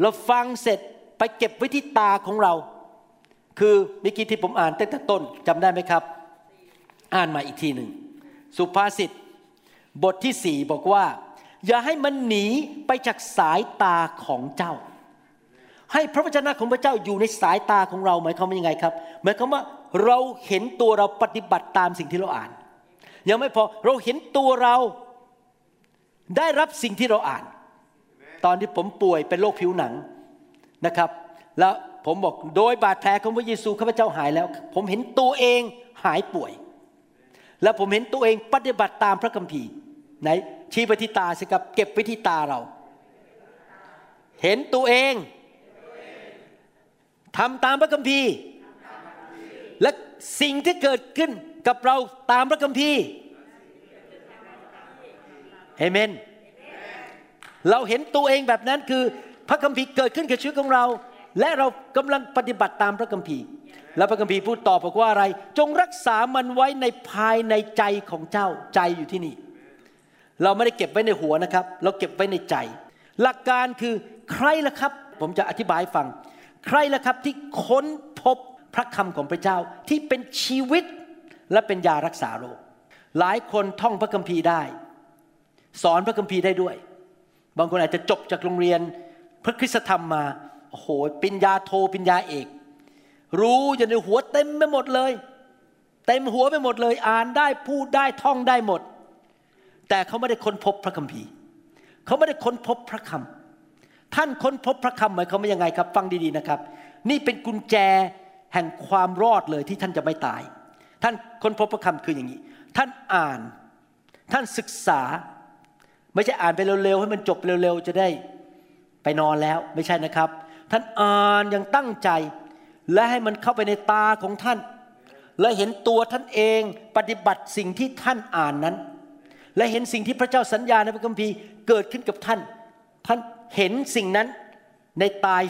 Speaker 3: เราฟังเสร็จไปเก็บไว้ที่ตาของเรา คือเมื่อกี้ที่ผมอ่านตั้งแต่ต้นจำได้ไหมครับ อ่านมาอีกทีหนึ่งสุภาษิต บทที่สี่บอกว่า อย่าให้มันหนีไปจากสายตาของเจ้า ให้พระวจนะของพระเจ้าอยู่ในสายตาของเราหมายความว่ายังไงครับหมายความว่าเราเห็นตัวเราปฏิบัติตามสิ่งที่เราอ่าน ยังไม่พอเราเห็นตัวเราได้รับสิ่งที่เราอ่าน ตอนที่ผมป่วยเป็นโรคผิวหนังนะครับ แล้วผมบอกโดยบาดแผลของพระเยซูข้าพเจ้าหายแล้ว ผมเห็นตัวเองหายป่วย แล้วผมเห็นตัวเองปฏิบัติตามพระคัมภีร์ ไหนชี้ไปที่ตาสิครับ เก็บไว้ที่ตาเรา เห็นตัวเองทำตามพระคัมภีร์ และสิ่งที่เกิดขึ้นกับเราตามพระคัมภีร์เอเมน เราเห็นตัวเองแบบนั้นคือพระคัมภีร์เกิดขึ้นกับชีวิตของเรา และเรากำลังปฏิบัติตามพระคัมภีร์ แล้วพระคัมภีร์พูดต่อบอกว่าอะไร จงรักษามันไว้ในภายในใจของเจ้าใจอยู่ที่นี่ เราไม่ได้เก็บไว้ในหัวนะครับ เราเก็บไว้ในใจ หลักการคือใครล่ะครับ ผมจะอธิบายฟัง ใครล่ะครับที่ค้นพบพระคำของพระเจ้าที่เป็นชีวิตและเป็นยารักษาโรค หลายคนท่องพระคัมภีร์ได้ สอนพระคัมภีร์ได้ด้วย บางคนอาจจะจบจากโรงเรียนพระคริสตธรรมมาโอ้โหปิญญาโทปิญญาเอก รู้อยู่ในหัวเต็มไปหมดเลย เต็มหัวไปหมดเลย อ่านได้พูดได้ท่องได้หมด แต่เขาไม่ได้ค้นพบพระคัมภีร์ เขาไม่ได้ค้นพบพระคำท่านค้นพบพระคำหมายความว่ายังไงครับ ฟังดีๆนะครับ นี่เป็นกุญแจแห่งความรอดเลยที่ท่านจะไม่ตาย ท่านค้นพบพระคำคืออย่างนี้ ท่านอ่าน ท่านศึกษา ไม่ใช่อ่านไปเร็วๆให้มันจบเร็วๆจะได้ไปนอนแล้วไม่ใช่นะครับ ท่านอ่านอย่างตั้งใจ และให้มันเข้าไปในตาของท่าน และเห็นตัวท่านเองปฏิบัติสิ่งที่ท่านอ่านนั้น และเห็นสิ่งที่พระเจ้าสัญญาในพระคัมภีร์เกิดขึ้นกับท่าน ท่านเห็นสิ่งนั้นในตาย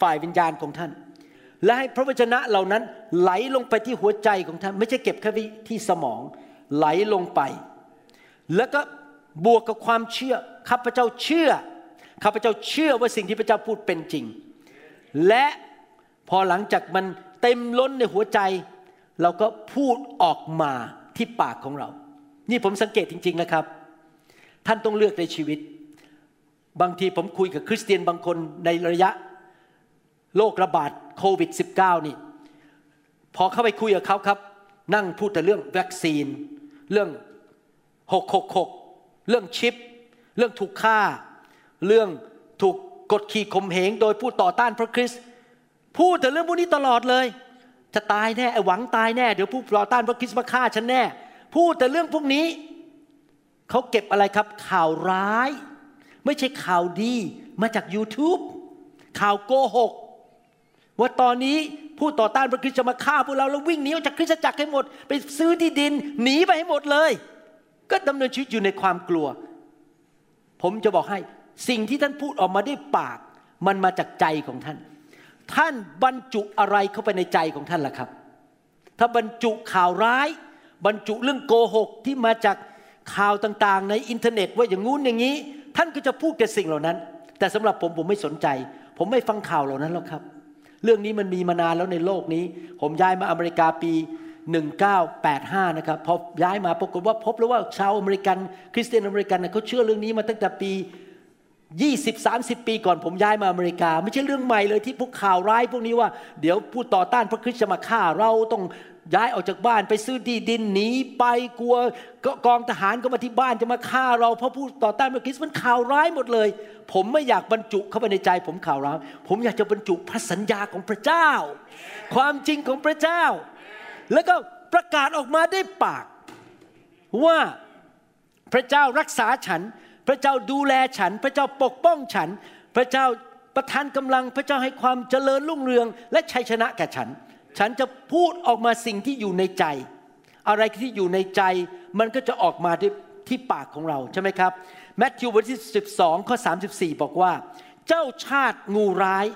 Speaker 3: ฝ่ายวิญญาณของท่าน และให้พระวจนะเหล่านั้นไหลลงไปที่หัวใจของท่าน ไม่ใช่เก็บแค่ที่สมอง ไหลลงไป แล้วก็บวกกับความเชื่อข้าพเจ้าเชื่อข้าพเจ้าเชื่อว่าสิ่งที่พระเจ้าพูดเป็นจริง และพอหลังจากมันเต็มล้นในหัวใจ เราก็พูดออกมาที่ปากของเรา นี่ผมสังเกตจริง ๆนะครับ ท่านต้องเลือกในชีวิต บางทีผมคุยกับคริสเตียนบางคนในระยะโรคระบาดโควิด -19 นี่ พอเข้าไปคุยกับเขาครับ นั่งพูดแต่เรื่องวัคซีน เรื่อง 666 เรื่องชิป เรื่องถูกฆ่า เรื่องถูกกดขี่ข่มเหงโดยผู้ต่อต้านพระคริสต์พูดแต่เรื่องพวกนี้ตลอดเลย จะตายแน่ไอหวังตายแน่ เดี๋ยวผู้ต่อต้านพระคริสต์มาฆ่าฉันแน่ พูดแต่เรื่องพวกนี้เขาเก็บอะไรครับ ข่าวร้าย ไม่ใช่ข่าวดีมาจาก YouTube ข่าวโกหก ว่าตอนนี้ผู้ต่อต้านพระคริสต์จะมาฆ่าพวกเราแล้ววิ่งหนีออกจากคริสตจักรให้หมด ไปซื้อที่ดินหนีไปให้หมดเลย ก็ดำเนินชีวิตอยู่ในความกลัว ผมจะบอกให้สิ่งที่ท่านพูดออกมาด้วยปาก มันมาจากใจของท่าน ท่านบรรจุอะไรเข้าไปในใจของท่านล่ะครับ ถ้าบรรจุข่าวร้าย บรรจุเรื่องโกหกที่มาจากข่าวต่างๆ ในอินเทอร์เน็ตว่าอย่างงู้นอย่างนี้ ท่านก็จะพูดแต่สิ่งเหล่านั้น แต่สำหรับผมผมไม่สนใจ ผมไม่ฟังข่าวเหล่านั้นหรอกครับ เรื่องนี้มันมีมานานแล้วในโลกนี้ ผมย้ายมาอเมริกาปี 1985 นะครับพอย้ายมาปรากฏว่าพบแล้วว่าชาวอเมริกันคริสเตียนอเมริกันเขาเชื่อเรื่องนี้มาตั้งแต่ปี 20 30 ปีก่อนผมย้ายมาอเมริกา ไม่ใช่เรื่องใหม่เลยที่พวกข่าวร้ายพวกนี้ว่า เดี๋ยวผู้ต่อต้านพระคริสต์จะมาฆ่าเราต้อง ย้ายออกจากบ้านไปซื้อที่ดินหนีไปกลัวกองทหารก็มาที่บ้านจะมาฆ่าเราเพราะผู้ต่อต้านพระคริสต์มันข่าวร้ายหมดเลย ผมไม่อยากบรรจุเข้าไปในใจผมข่าวร้ายผมอยากจะบรรจุพระสัญญาของพระเจ้า ความจริงของพระเจ้า แล้วก็ประกาศออกมาด้วยปาก ว่าพระเจ้ารักษาฉัน พระเจ้าดูแลฉัน พระเจ้าปกป้องฉัน พระเจ้าประทานกำลังพระเจ้าให้ความเจริญรุ่งเรือง และชัยชนะแก่ฉัน ฉันจะพูดออกมาสิ่งที่อยู่ในใจ อะไรที่อยู่ในใจ มันก็จะออกมาที่ที่ปากของเราใช่ไหมครับแมทธิวบทที่ 12 ข้อ 34 บอกว่า เจ้าชาติงูร้าย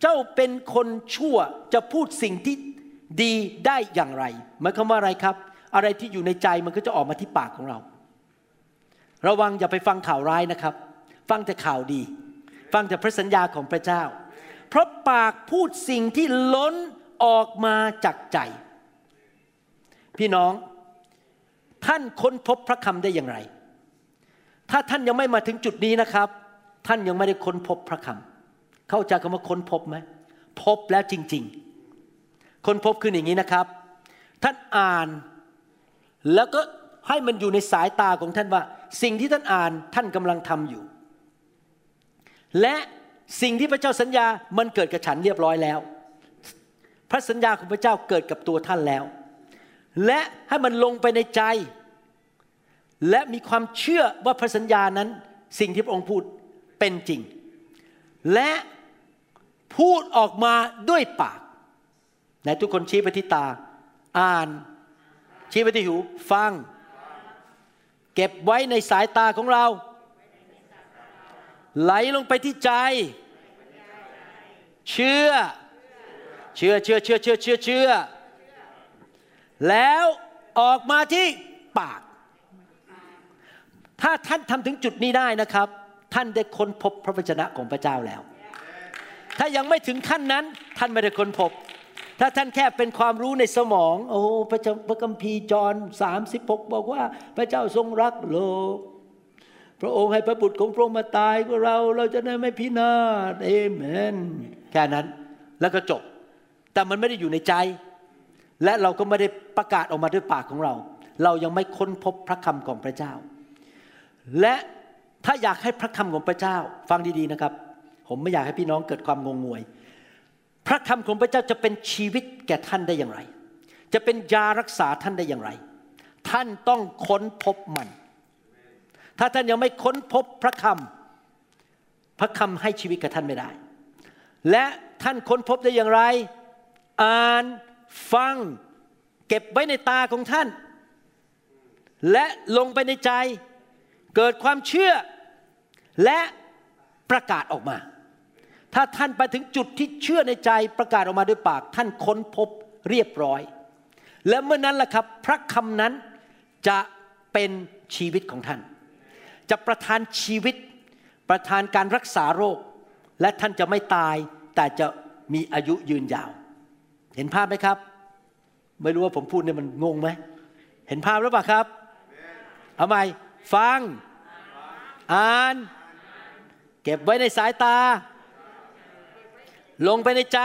Speaker 3: เจ้าเป็นคนชั่วจะพูดสิ่งที่ดีได้อย่างไรหมายความว่าอะไรครับ อะไรที่อยู่ในใจมันก็จะออกมาที่ปากของเรา ระวังอย่าไปฟังข่าวร้ายนะครับ ฟังแต่ข่าวดี ฟังแต่พระสัญญาของพระเจ้า เพราะปากพูดสิ่งที่ล้น ออกมาจากใจ พี่น้อง ท่านค้นพบพระคำได้อย่างไร ถ้าท่านยังไม่มาถึงจุดนี้นะครับ ท่านยังไม่ได้ค้นพบพระคำเข้าใจคำว่าค้นพบไหมพบแล้วจริง ๆ ค้นพบคืออย่างนี้นะครับ ท่านอ่านแล้วก็ให้มันอยู่ในสายตาของท่านว่า สิ่งที่ท่านอ่านท่านกำลังทำอยู่ และสิ่งที่พระเจ้าสัญญามันเกิดกับฉันเรียบร้อยแล้ว พระสัญญาของพระเจ้าเกิดกับตัวท่านแล้ว และให้มันลงไปในใจ และมีความเชื่อว่าพระสัญญานั้นสิ่งที่พระองค์พูดเป็นจริง และพูดออกมาด้วยปากไหนทุกคนชี้ไปที่ตา อ่าน ชี้ไปที่หูฟัง เก็บไว้ในสายตาของเรา ไหลลงไปที่ใจ เชื่อ เชื่อเชื่อเชื่อเชื่อเชื่อเชื่อแล้วออกมาที่ปาก ถ้าท่านทำถึงจุดนี้ได้นะครับ ท่านได้ค้นพบพระวจนะของพระเจ้าแล้ว ถ้ายังไม่ถึงขั้นนั้นท่านไม่ได้ค้นพบ ถ้าท่านแค่เป็นความรู้ในสมอง โอ้พระพระคัมภีร์จอห์นสามสิบหกบอกว่าพระเจ้าทรงรักโลกพระองค์ให้พระบุตรของพระองค์มาตายเพื่อเรา เราจะได้ไม่พินาศเอเมน แค่นั้นแล้วก็จบ แต่มันไม่ได้อยู่ในใจ และเราก็ไม่ได้ประกาศออกมาด้วยปากของเรา เรายังไม่ค้นพบพระคำของพระเจ้า และถ้าอยากให้พระคำของพระเจ้า ฟังดีๆนะครับ ผมไม่อยากให้พี่น้องเกิดความงงงวย พระคำของพระเจ้าจะเป็นชีวิตแก่ท่านได้อย่างไร จะเป็นยารักษาท่านได้อย่างไร ท่านต้องค้นพบมัน ถ้าท่านยังไม่ค้นพบพระคำพระคำให้ชีวิตกับท่านไม่ได้ และท่านค้นพบได้อย่างไร อ่านฟัง เก็บไว้ในตาของท่าน และลงไปในใจ เกิดความเชื่อและประกาศออกมา ถ้าท่านไปถึงจุดที่เชื่อในใจประกาศออกมาด้วยปาก ท่านค้นพบเรียบร้อย และเมื่อนั้นแหละครับ พระคำนั้นจะเป็นชีวิตของท่าน จะประทานชีวิต ประทานการรักษาโรค และท่านจะไม่ตายแต่จะมีอายุยืนยาว เห็นภาพไหมครับ ไม่รู้ว่าผมพูดเนี่ยมันงงไหม เห็นภาพหรือเปล่าครับเอาใหม่ฟัง อ่าน เก็บไว้ในสายตา ลงไปในใจ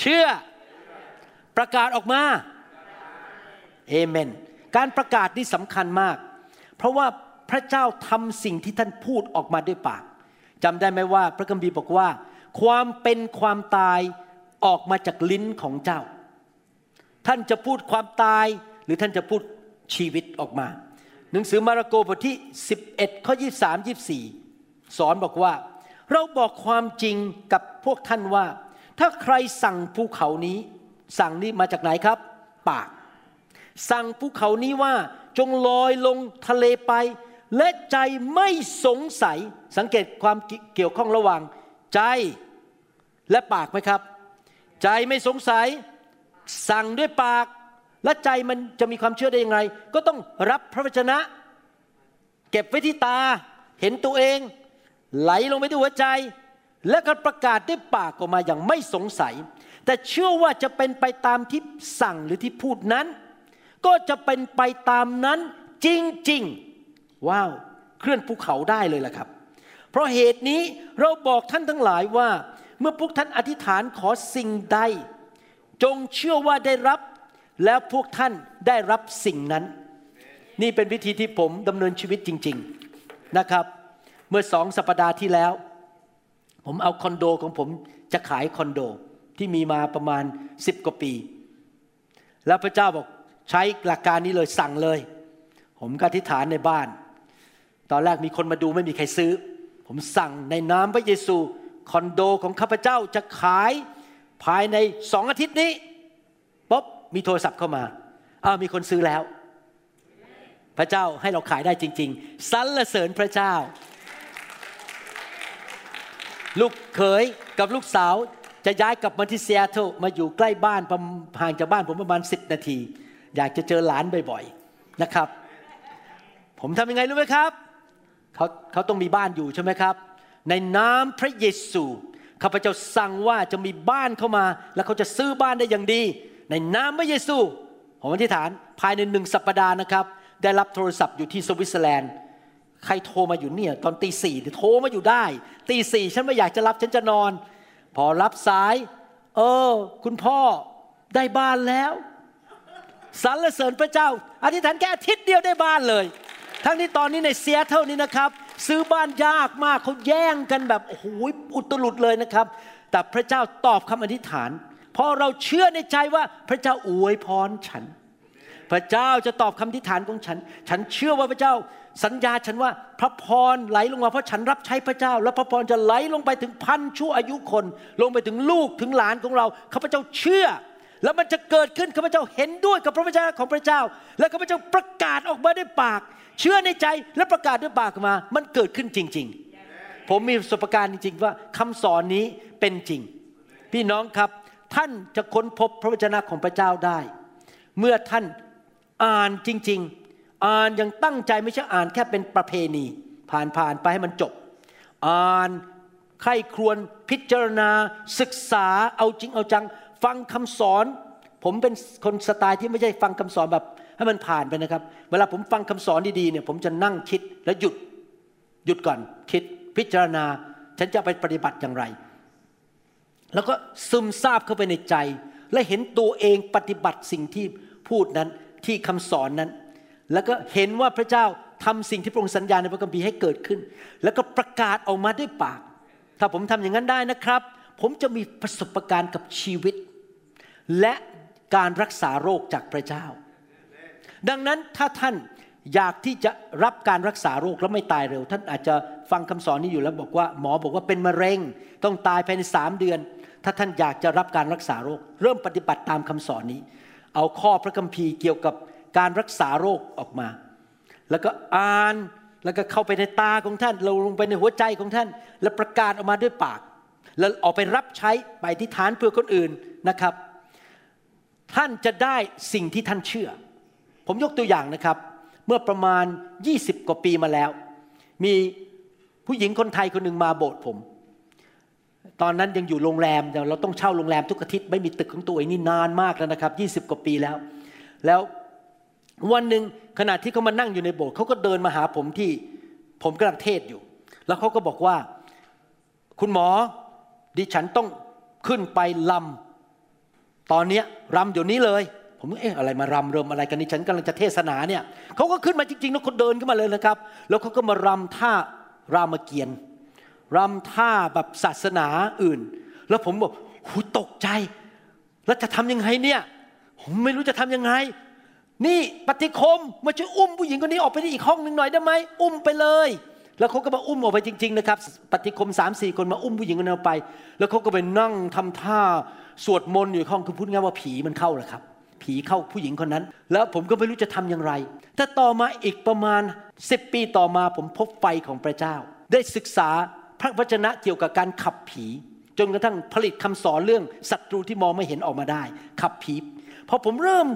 Speaker 3: เชื่อ ประกาศออกมา เอเมน การประกาศนี่สำคัญมาก เพราะว่าพระเจ้าทำสิ่งที่ท่านพูดออกมาด้วยปากจำได้ไหมว่า พระคัมภีร์บอกว่า ความเป็นความตาย ออกมาจากลิ้นของเจ้า ท่านจะพูดความตายหรือท่านจะพูดชีวิตออกมา หนังสือมาระโกบทที่ 11 ข้อ 23 24 สอนบอกว่า เราบอกความจริงกับพวกท่านว่า ถ้าใครสั่งภูเขานี้ สั่งนี้มาจากไหนครับ ปาก สั่งภูเขานี้ว่าจงลอยลงทะเลไป และใจไม่สงสัยสังเกตความเกี่ยวข้องระหว่างใจและปากไหมครับ ใจไม่สงสัย สั่งด้วยปาก และใจมันจะมีความเชื่อได้อย่างไร ก็ต้องรับพระวจนะ เก็บไว้ที่ตา เห็นตัวเอง ไหลลงไปที่หัวใจ และก็ประกาศด้วยปากออกมาอย่างไม่สงสัย แต่เชื่อว่าจะเป็นไปตามที่สั่งหรือที่พูดนั้น ก็จะเป็นไปตามนั้นจริงๆ ว้าว เคลื่อนภูเขาได้เลยล่ะครับ เพราะเหตุนี้เราบอกท่านทั้งหลายว่า มื่อพวกท่านอธิษฐานขอสิ่งใด จงเชื่อว่าได้รับแล้วพวกท่านได้รับสิ่งนั้น นี่เป็นวิธีที่ผมดำเนินชีวิตจริง ๆนะครับ เมื่อสองสัปดาห์ที่แล้ว ผมเอาคอนโดของผมจะขายคอนโดที่มีมาประมาณสิบกว่าปี แล้วพระเจ้าบอกใช้หลักการนี้เลยสั่งเลย ผมก็อธิษฐานในบ้าน ตอนแรกมีคนมาดูไม่มีใครซื้อ ผมสั่งในนามพระเยซู คอนโดของข้าพเจ้าจะขายภายในสองอาทิตย์นี้ปุ๊บมีโทรศัพท์เข้ามาอ้าวมีคนซื้อแล้ว พระเจ้าให้เราขายได้จริง ๆสรรเสริญพระเจ้า ลูกเขยกับลูกสาวจะย้ายกลับมาที่เซีแอตเทิลมาอยู่ใกล้บ้านห่างจากบ้านผมประมาณ 10 นาที อยากจะเจอหลานบ่อยๆนะครับ ผมทำยังไงรู้ไหมครับเขาเขาต้องมีบ้านอยู่ใช่ไหมครับ ในนามพระเยซูข้าพเจ้าสั่งว่าจะมีบ้านเข้ามา แล้วเขาจะซื้อบ้านได้อย่างดี ในนามพระเยซูผมอธิษฐานภายในหนึ่งสัปดาห์นะครับ ได้รับโทรศัพท์อยู่ที่สวิตเซอร์แลนด์ใครโทรมาอยู่เนี่ย ตอนตีสี่โทรมาอยู่ได้ตีสี่ฉันไม่อยากจะรับฉันจะนอน พอรับสาย เออ คุณพ่อได้บ้านแล้วสรรเสริญพระเจ้าอธิษฐานแค่อาทิตย์เดียวได้บ้านเลย ทั้งที่ตอนนี้ในเซียเท่านี้นะครับ ซื้อบ้านยากมากเขาแย่งกันแบบโอ้โหอุตลุดเลยนะครับ แต่พระเจ้าตอบคำอธิษฐาน เพราะเราเชื่อในใจว่าพระเจ้าอวยพรฉัน พระเจ้าจะตอบคำอธิษฐานของฉัน ฉันเชื่อว่าพระเจ้าสัญญาฉันว่าพระพรไหลลงมาเพราะฉันรับใช้พระเจ้า และพระพรจะไหลลงไปถึงพันชั่วอายุคน ลงไปถึงลูกถึงหลานของเราข้าพเจ้าเชื่อ แล้วมันจะเกิดขึ้นข้าพเจ้าเห็นด้วยกับพระวจนะของพระเจ้า และข้าพเจ้าประกาศออกมาด้วยปาก เชื่อในใจและประกาศด้วยปากมา มันเกิดขึ้นจริง ๆ ผมมีประสบการณ์จริง ๆ ว่าคำสอนนี้เป็นจริง พี่น้องครับท่านจะค้นพบพระวจนะของพระเจ้าได้ เมื่อท่านอ่านจริง ๆ อ่านอยังตั้งใจไม่ใช่อ่านแค่เป็นประเพณี ผ่านๆไปให้มันจบ อ่านใคร่ครวญพิจารณาศึกษาเอาจริงเอาจัง ฟังคำสอน ผมเป็นคนสไตล์ที่ไม่ใช่ฟังคำสอนแบบให้มันผ่านไปนะครับ เวลาผมฟังคำสอนดีๆเนี่ย ผมจะนั่งคิดแล้วหยุดหยุดก่อน คิดพิจารณา ฉันจะไปปฏิบัติอย่างไร แล้วก็ซึมซาบเข้าไปในใจ และเห็นตัวเองปฏิบัติสิ่งที่พูดนั้นที่คำสอนนั้น แล้วก็เห็นว่าพระเจ้าทำสิ่งที่พระองค์สัญญาในพระคัมภีร์ให้เกิดขึ้น แล้วก็ประกาศออกมาด้วยปาก ถ้าผมทำอย่างนั้นได้นะครับ ผมจะมีประสบการณ์กับชีวิต และการรักษาโรคจากพระเจ้า ดังนั้นถ้าท่านอยากที่จะรับการรักษาโรคแล้วไม่ตายเร็ว ท่านอาจจะฟังคำสอนนี้อยู่แล้วบอกว่าหมอบอกว่าเป็นมะเร็ง ต้องตายภายในสามเดือน ถ้าท่านอยากจะรับการรักษาโรค เริ่มปฏิบัติตามคำสอนนี้ เอาข้อพระคัมภีร์เกี่ยวกับการรักษาโรคออกมา แล้วก็อ่านแล้วก็เข้าไปในตาของท่าน เราลงไปในหัวใจของท่าน แล้วประกาศออกมาด้วยปาก แล้วออกไปรับใช้ไปที่ฐานเพื่อคนอื่นนะครับ ท่านจะได้สิ่งที่ท่านเชื่อ ผมยกตัวอย่างนะครับ เมื่อประมาณ 20 กว่าปีมาแล้ว มีผู้หญิงคนไทยคนหนึ่งมาโบสถ์ผม ตอนนั้นยังอยู่โรงแรมเราต้องเช่าโรงแรมทุกอาทิตย์ไม่มีตึกของตัวเองนี่นานมากแล้วนะครับ 20 กว่าปีแล้ว แล้ววันหนึ่งขณะที่เขามานั่งอยู่ในโบสถ์เขาก็เดินมาหาผมที่ผมกำลังเทศอยู่ แล้วเขาก็บอกว่า คุณหมอดิฉันต้องขึ้นไปลำ ตอนเนี้ยรำเดี๋ยวนี้เลย ผมเอ๊ะอะไรมารำเริ่มอะไรกันนี่ฉันกำลังจะเทศนาเนี่ยเขาก็ขึ้นมาจริงๆแล้วเขาเดินขึ้นมาเลยนะครับ แล้วเขาก็มารำท่ารามเกียรติ์รำท่าแบบศาสนาอื่น แล้วผมบอกหูตกใจ แล้วจะทำยังไงเนี่ย ผมไม่รู้จะทำยังไง นี่ปฏิคมมาช่วยอุ้มผู้หญิงคนนี้ออกไปที่อีกห้องหนึ่งหน่อยได้ไหมอุ้มไปเลย แล้วเขาก็มาอุ้มออกไปจริง ๆ นะครับ ปฏิคมสามสี่คนมาอุ้มผู้หญิงคนนั้นไป แล้วเขาก็ไปนั่งทำท่าสวดมนต์อยู่ห้องคือพูดง่ายว่าผีมันเข้าแหละครับ ผีเข้าผู้หญิงคนนั้น แล้วผมก็ไม่รู้จะทำอย่างไรแต่ต่อมาอีกประมาณ10ปีต่อมาผมพบไฟของพระเจ้า ได้ศึกษาพระวจนะเกี่ยวกับการขับผี จนกระทั่งผลิตคำสอนเรื่องศัตรูที่มองไม่เห็นออกมาได้ ขับผีพอผมเริ่ม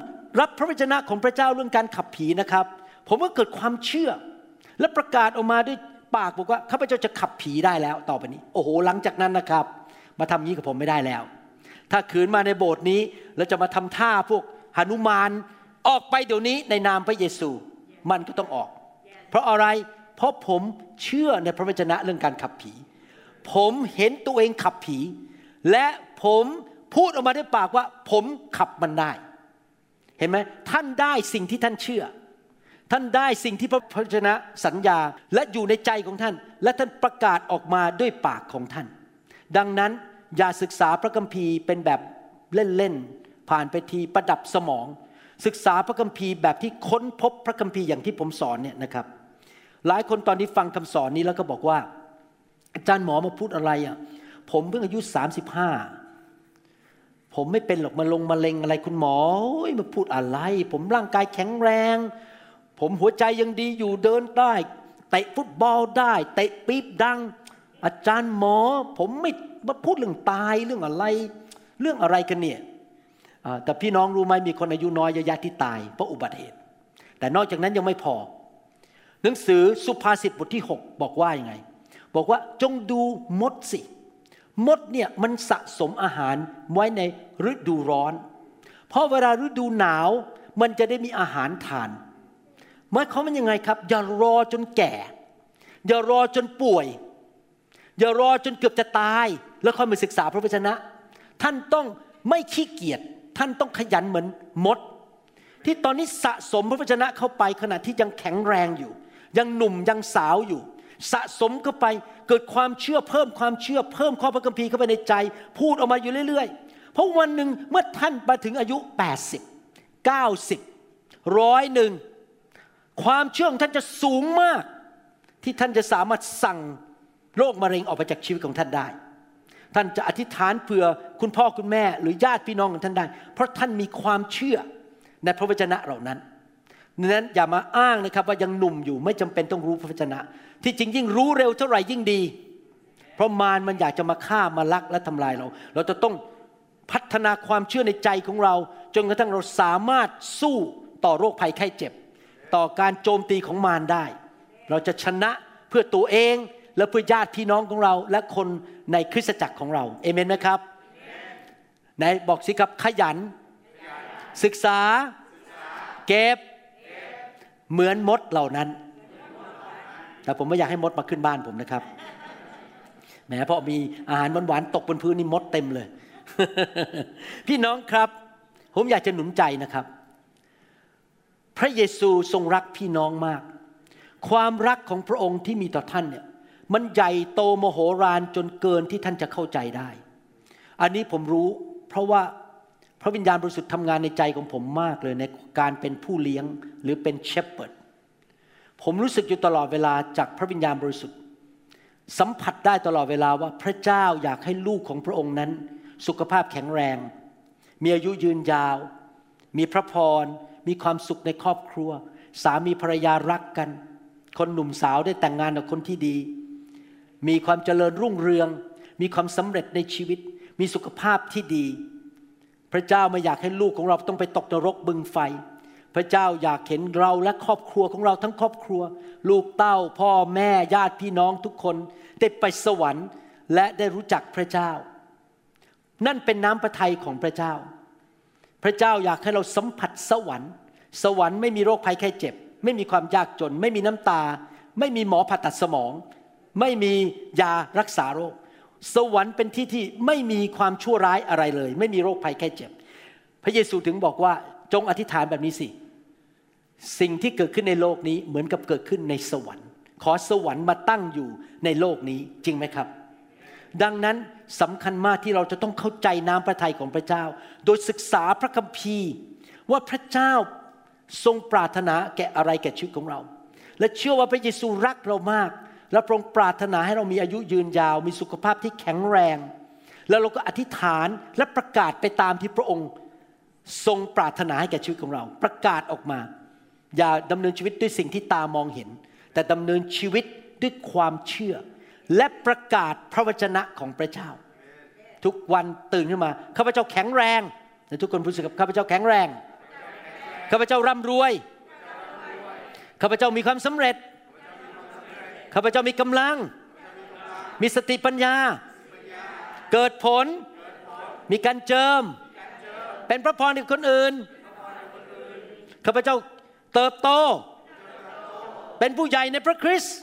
Speaker 3: รับพระวจนะของพระเจ้าเรื่องการขับผีนะครับ ผมก็เกิดความเชื่อ และประกาศออกมาด้วยปากบอกว่าข้าพเจ้าจะขับผีได้แล้วต่อไปนี้ โอ้โหหลังจากนั้นนะครับ มาทำงี้กับผมไม่ได้แล้ว ถ้าขืนมาในโบสถ์นี้แล้วจะมาทำท่าพวกหนุมานออกไปเดี๋ยวนี้ในนามพระเยซู มันก็ต้องออก เพราะอะไรเพราะผมเชื่อในพระวจนะเรื่องการขับผี ผมเห็นตัวเองขับผี และผมพูดออกมาด้วยปากว่า ผมขับมันได้ เห็นไหมท่านได้สิ่งที่ท่านเชื่อ ท่านได้สิ่งที่พระวจนะสัญญาและอยู่ในใจของท่าน และท่านประกาศออกมาด้วยปากของท่าน ดังนั้นอย่าศึกษาพระคัมภีร์เป็นแบบเล่นๆผ่านไปทีประดับสมอง ศึกษาพระคัมภีร์แบบที่ค้นพบพระคัมภีร์อย่างที่ผมสอนเนี่ยนะครับ หลายคนตอนนี้ฟังคำสอนนี้แล้วก็บอกว่า อาจารย์หมอมาพูดอะไรอะผมเพิ่งอายุสามสิบห้าผมไม่เป็นหรอกมาลงมาเลงอะไรคุณหมอโอ้ยมาพูดอะไร ผมร่างกายแข็งแรง ผมหัวใจยังดีอยู่เดินได้เตะฟุตบอลได้เตะปี๊บดัง อาจารย์หมอ ผมไม่มาพูดเรื่องตายเรื่องอะไร เรื่องอะไรกันเนี่ยแต่พี่น้องรู้ไหมมีคนอายุน้อยเยอะแยะที่ตายเพราะอุบัติเหตุ แต่นอกจากนั้นยังไม่พอ หนังสือสุภาษิตบทที่ 6 บอกว่ายังไง บอกว่าจงดูมดสิ มดเนี่ยมันสะสมอาหารไว้ในฤดูร้อน เพราะเวลาฤดูหนาวมันจะได้มีอาหารทาน หมายความว่ายังไงครับ อย่ารอจนแก่ อย่ารอจนป่วย อย่ารอจนเกือบจะตาย แล้วค่อยมาศึกษาพระวจนะ ท่านต้องไม่ขี้เกียจท่านต้องขยันเหมือนมด ที่ตอนนี้สะสมพระวจนะเข้าไปขณะที่ยังแข็งแรงอยู่ ยังหนุ่มยังสาวอยู่ สะสมเข้าไปเกิดความเชื่อเพิ่มความเชื่อ เพิ่มข้อพระคัมภีร์เข้าไปในใจ พูดออกมาอยู่เรื่อยๆ เพราะวันหนึ่งเมื่อท่านมาถึงอายุ 80 90ร้อยหนึ่ง ความเชื่อของท่านจะสูงมาก ที่ท่านจะสามารถสั่งโรคมะเร็งออกไปจากชีวิตของท่านได้ ท่านจะอธิษฐานเผื่อคุณพ่อคุณแม่ หรือญาติพี่น้องของท่านได้ เพราะท่านมีความเชื่อในพระวจนะเหล่านั้นดังนั้นอย่ามาอ้างนะครับว่ายังหนุ่มอยู่ไม่จำเป็นต้องรู้พระวจนะ ที่จริงยิ่งรู้เร็วเท่าไหร่ยิ่งดี เพราะมารมันอยากจะมาฆ่ามาลักและทำลายเรา เราจะต้องพัฒนาความเชื่อในใจของเรา จนกระทั่งเราสามารถสู้ต่อโรคภัยไข้เจ็บ ต่อการโจมตีของมารได้ เราจะชนะเพื่อตัวเองและเพื่อญาติพี่น้องของเรา และคนในคริสตจักรของเราเอเมนไหมครับไหนบอกสิครับขยัน ศึกษา เก็บ เหมือนมดเหล่านั้น แต่ผมไม่อยากให้มดมาขึ้นบ้านผมนะครับแหมเพราะมีอาหารหวานๆตกบนพื้นนี่มดเต็มเลย พี่น้องครับ ผมอยากจะหนุนใจนะครับ พระเยซูทรงรักพี่น้องมาก ความรักของพระองค์ที่มีต่อท่านเนี่ยมันใหญ่โตโมโหรานจนเกินที่ท่านจะเข้าใจได้ อันนี้ผมรู้เพราะว่าพระวิญญาณบริสุทธิ์ทำงานในใจของผมมากเลยในการเป็นผู้เลี้ยงหรือเป็นเชฟเปิร์ดผมรู้สึกอยู่ตลอดเวลาจากพระวิญญาณบริสุทธิ์ สัมผัสได้ตลอดเวลาว่าพระเจ้าอยากให้ลูกของพระองค์นั้น สุขภาพแข็งแรง มีอายุยืนยาว มีพระพร มีความสุขในครอบครัว สามีภรรยารักกัน คนหนุ่มสาวได้แต่งงานกับคนที่ดี มีความเจริญรุ่งเรือง มีความสำเร็จในชีวิต มีสุขภาพที่ดี พระเจ้าไม่อยากให้ลูกของเราต้องไปตกนรกบึงไฟ พระเจ้าอยากเห็นเราและครอบครัวของเราทั้งครอบครัว ลูกเต้าพ่อแม่ญาติพี่น้องทุกคนได้ไปสวรรค์และได้รู้จักพระเจ้า นั่นเป็นน้ำพระทัยของพระเจ้า พระเจ้าอยากให้เราสัมผัสสวรรค์ สวรรค์ไม่มีโรคภัยแค่เจ็บ ไม่มีความยากจน ไม่มีน้ำตา ไม่มีหมอผ่าตัดสมอง ไม่มียารักษาโรค สวรรค์เป็นที่ที่ไม่มีความชั่วร้ายอะไรเลย ไม่มีโรคภัยแค่เจ็บ พระเยซูถึงบอกว่าจงอธิษฐานแบบนี้สิ สิ่งที่เกิดขึ้นในโลกนี้เหมือนกับเกิดขึ้นในสวรรค์ ขอสวรรค์มาตั้งอยู่ในโลกนี้จริงไหมครับ ดังนั้นสำคัญมากที่เราจะต้องเข้าใจน้ำพระทัยของพระเจ้า โดยศึกษาพระคัมภีร์ ว่าพระเจ้าทรงปรารถนาแก่อะไรแก่ชีวิตของเรา และเชื่อว่าพระเยซูรักเรามาก และพระองค์ปรารถนาให้เรามีอายุยืนยาว มีสุขภาพที่แข็งแรง แล้วเราก็อธิษฐานและประกาศไปตามที่พระองค์ทรงปรารถนาให้แก่ชีวิตของเรา ประกาศออกมา อย่าดำเนินชีวิตด้วยสิ่งที่ตามองเห็น แต่ดำเนินชีวิตด้วยความเชื่อ และประกาศพระวจนะของพระเจ้า ทุกวันตื่นขึ้นมาข้าพเจ้าแข็งแรงและทุกคนพูดสิครับข้าพเจ้าแข็งแรงข้าพเจ้าร่ำรวยข้าพเจ้ามีความสำเร็จข้าพเจ้ามีกำลัง มีสติปัญญา เกิดผล มีการเจิม เป็นพระพรกับคนอื่น ข้าพเจ้าเติบโต เป็นผู้ใหญ่ในพระคริสต์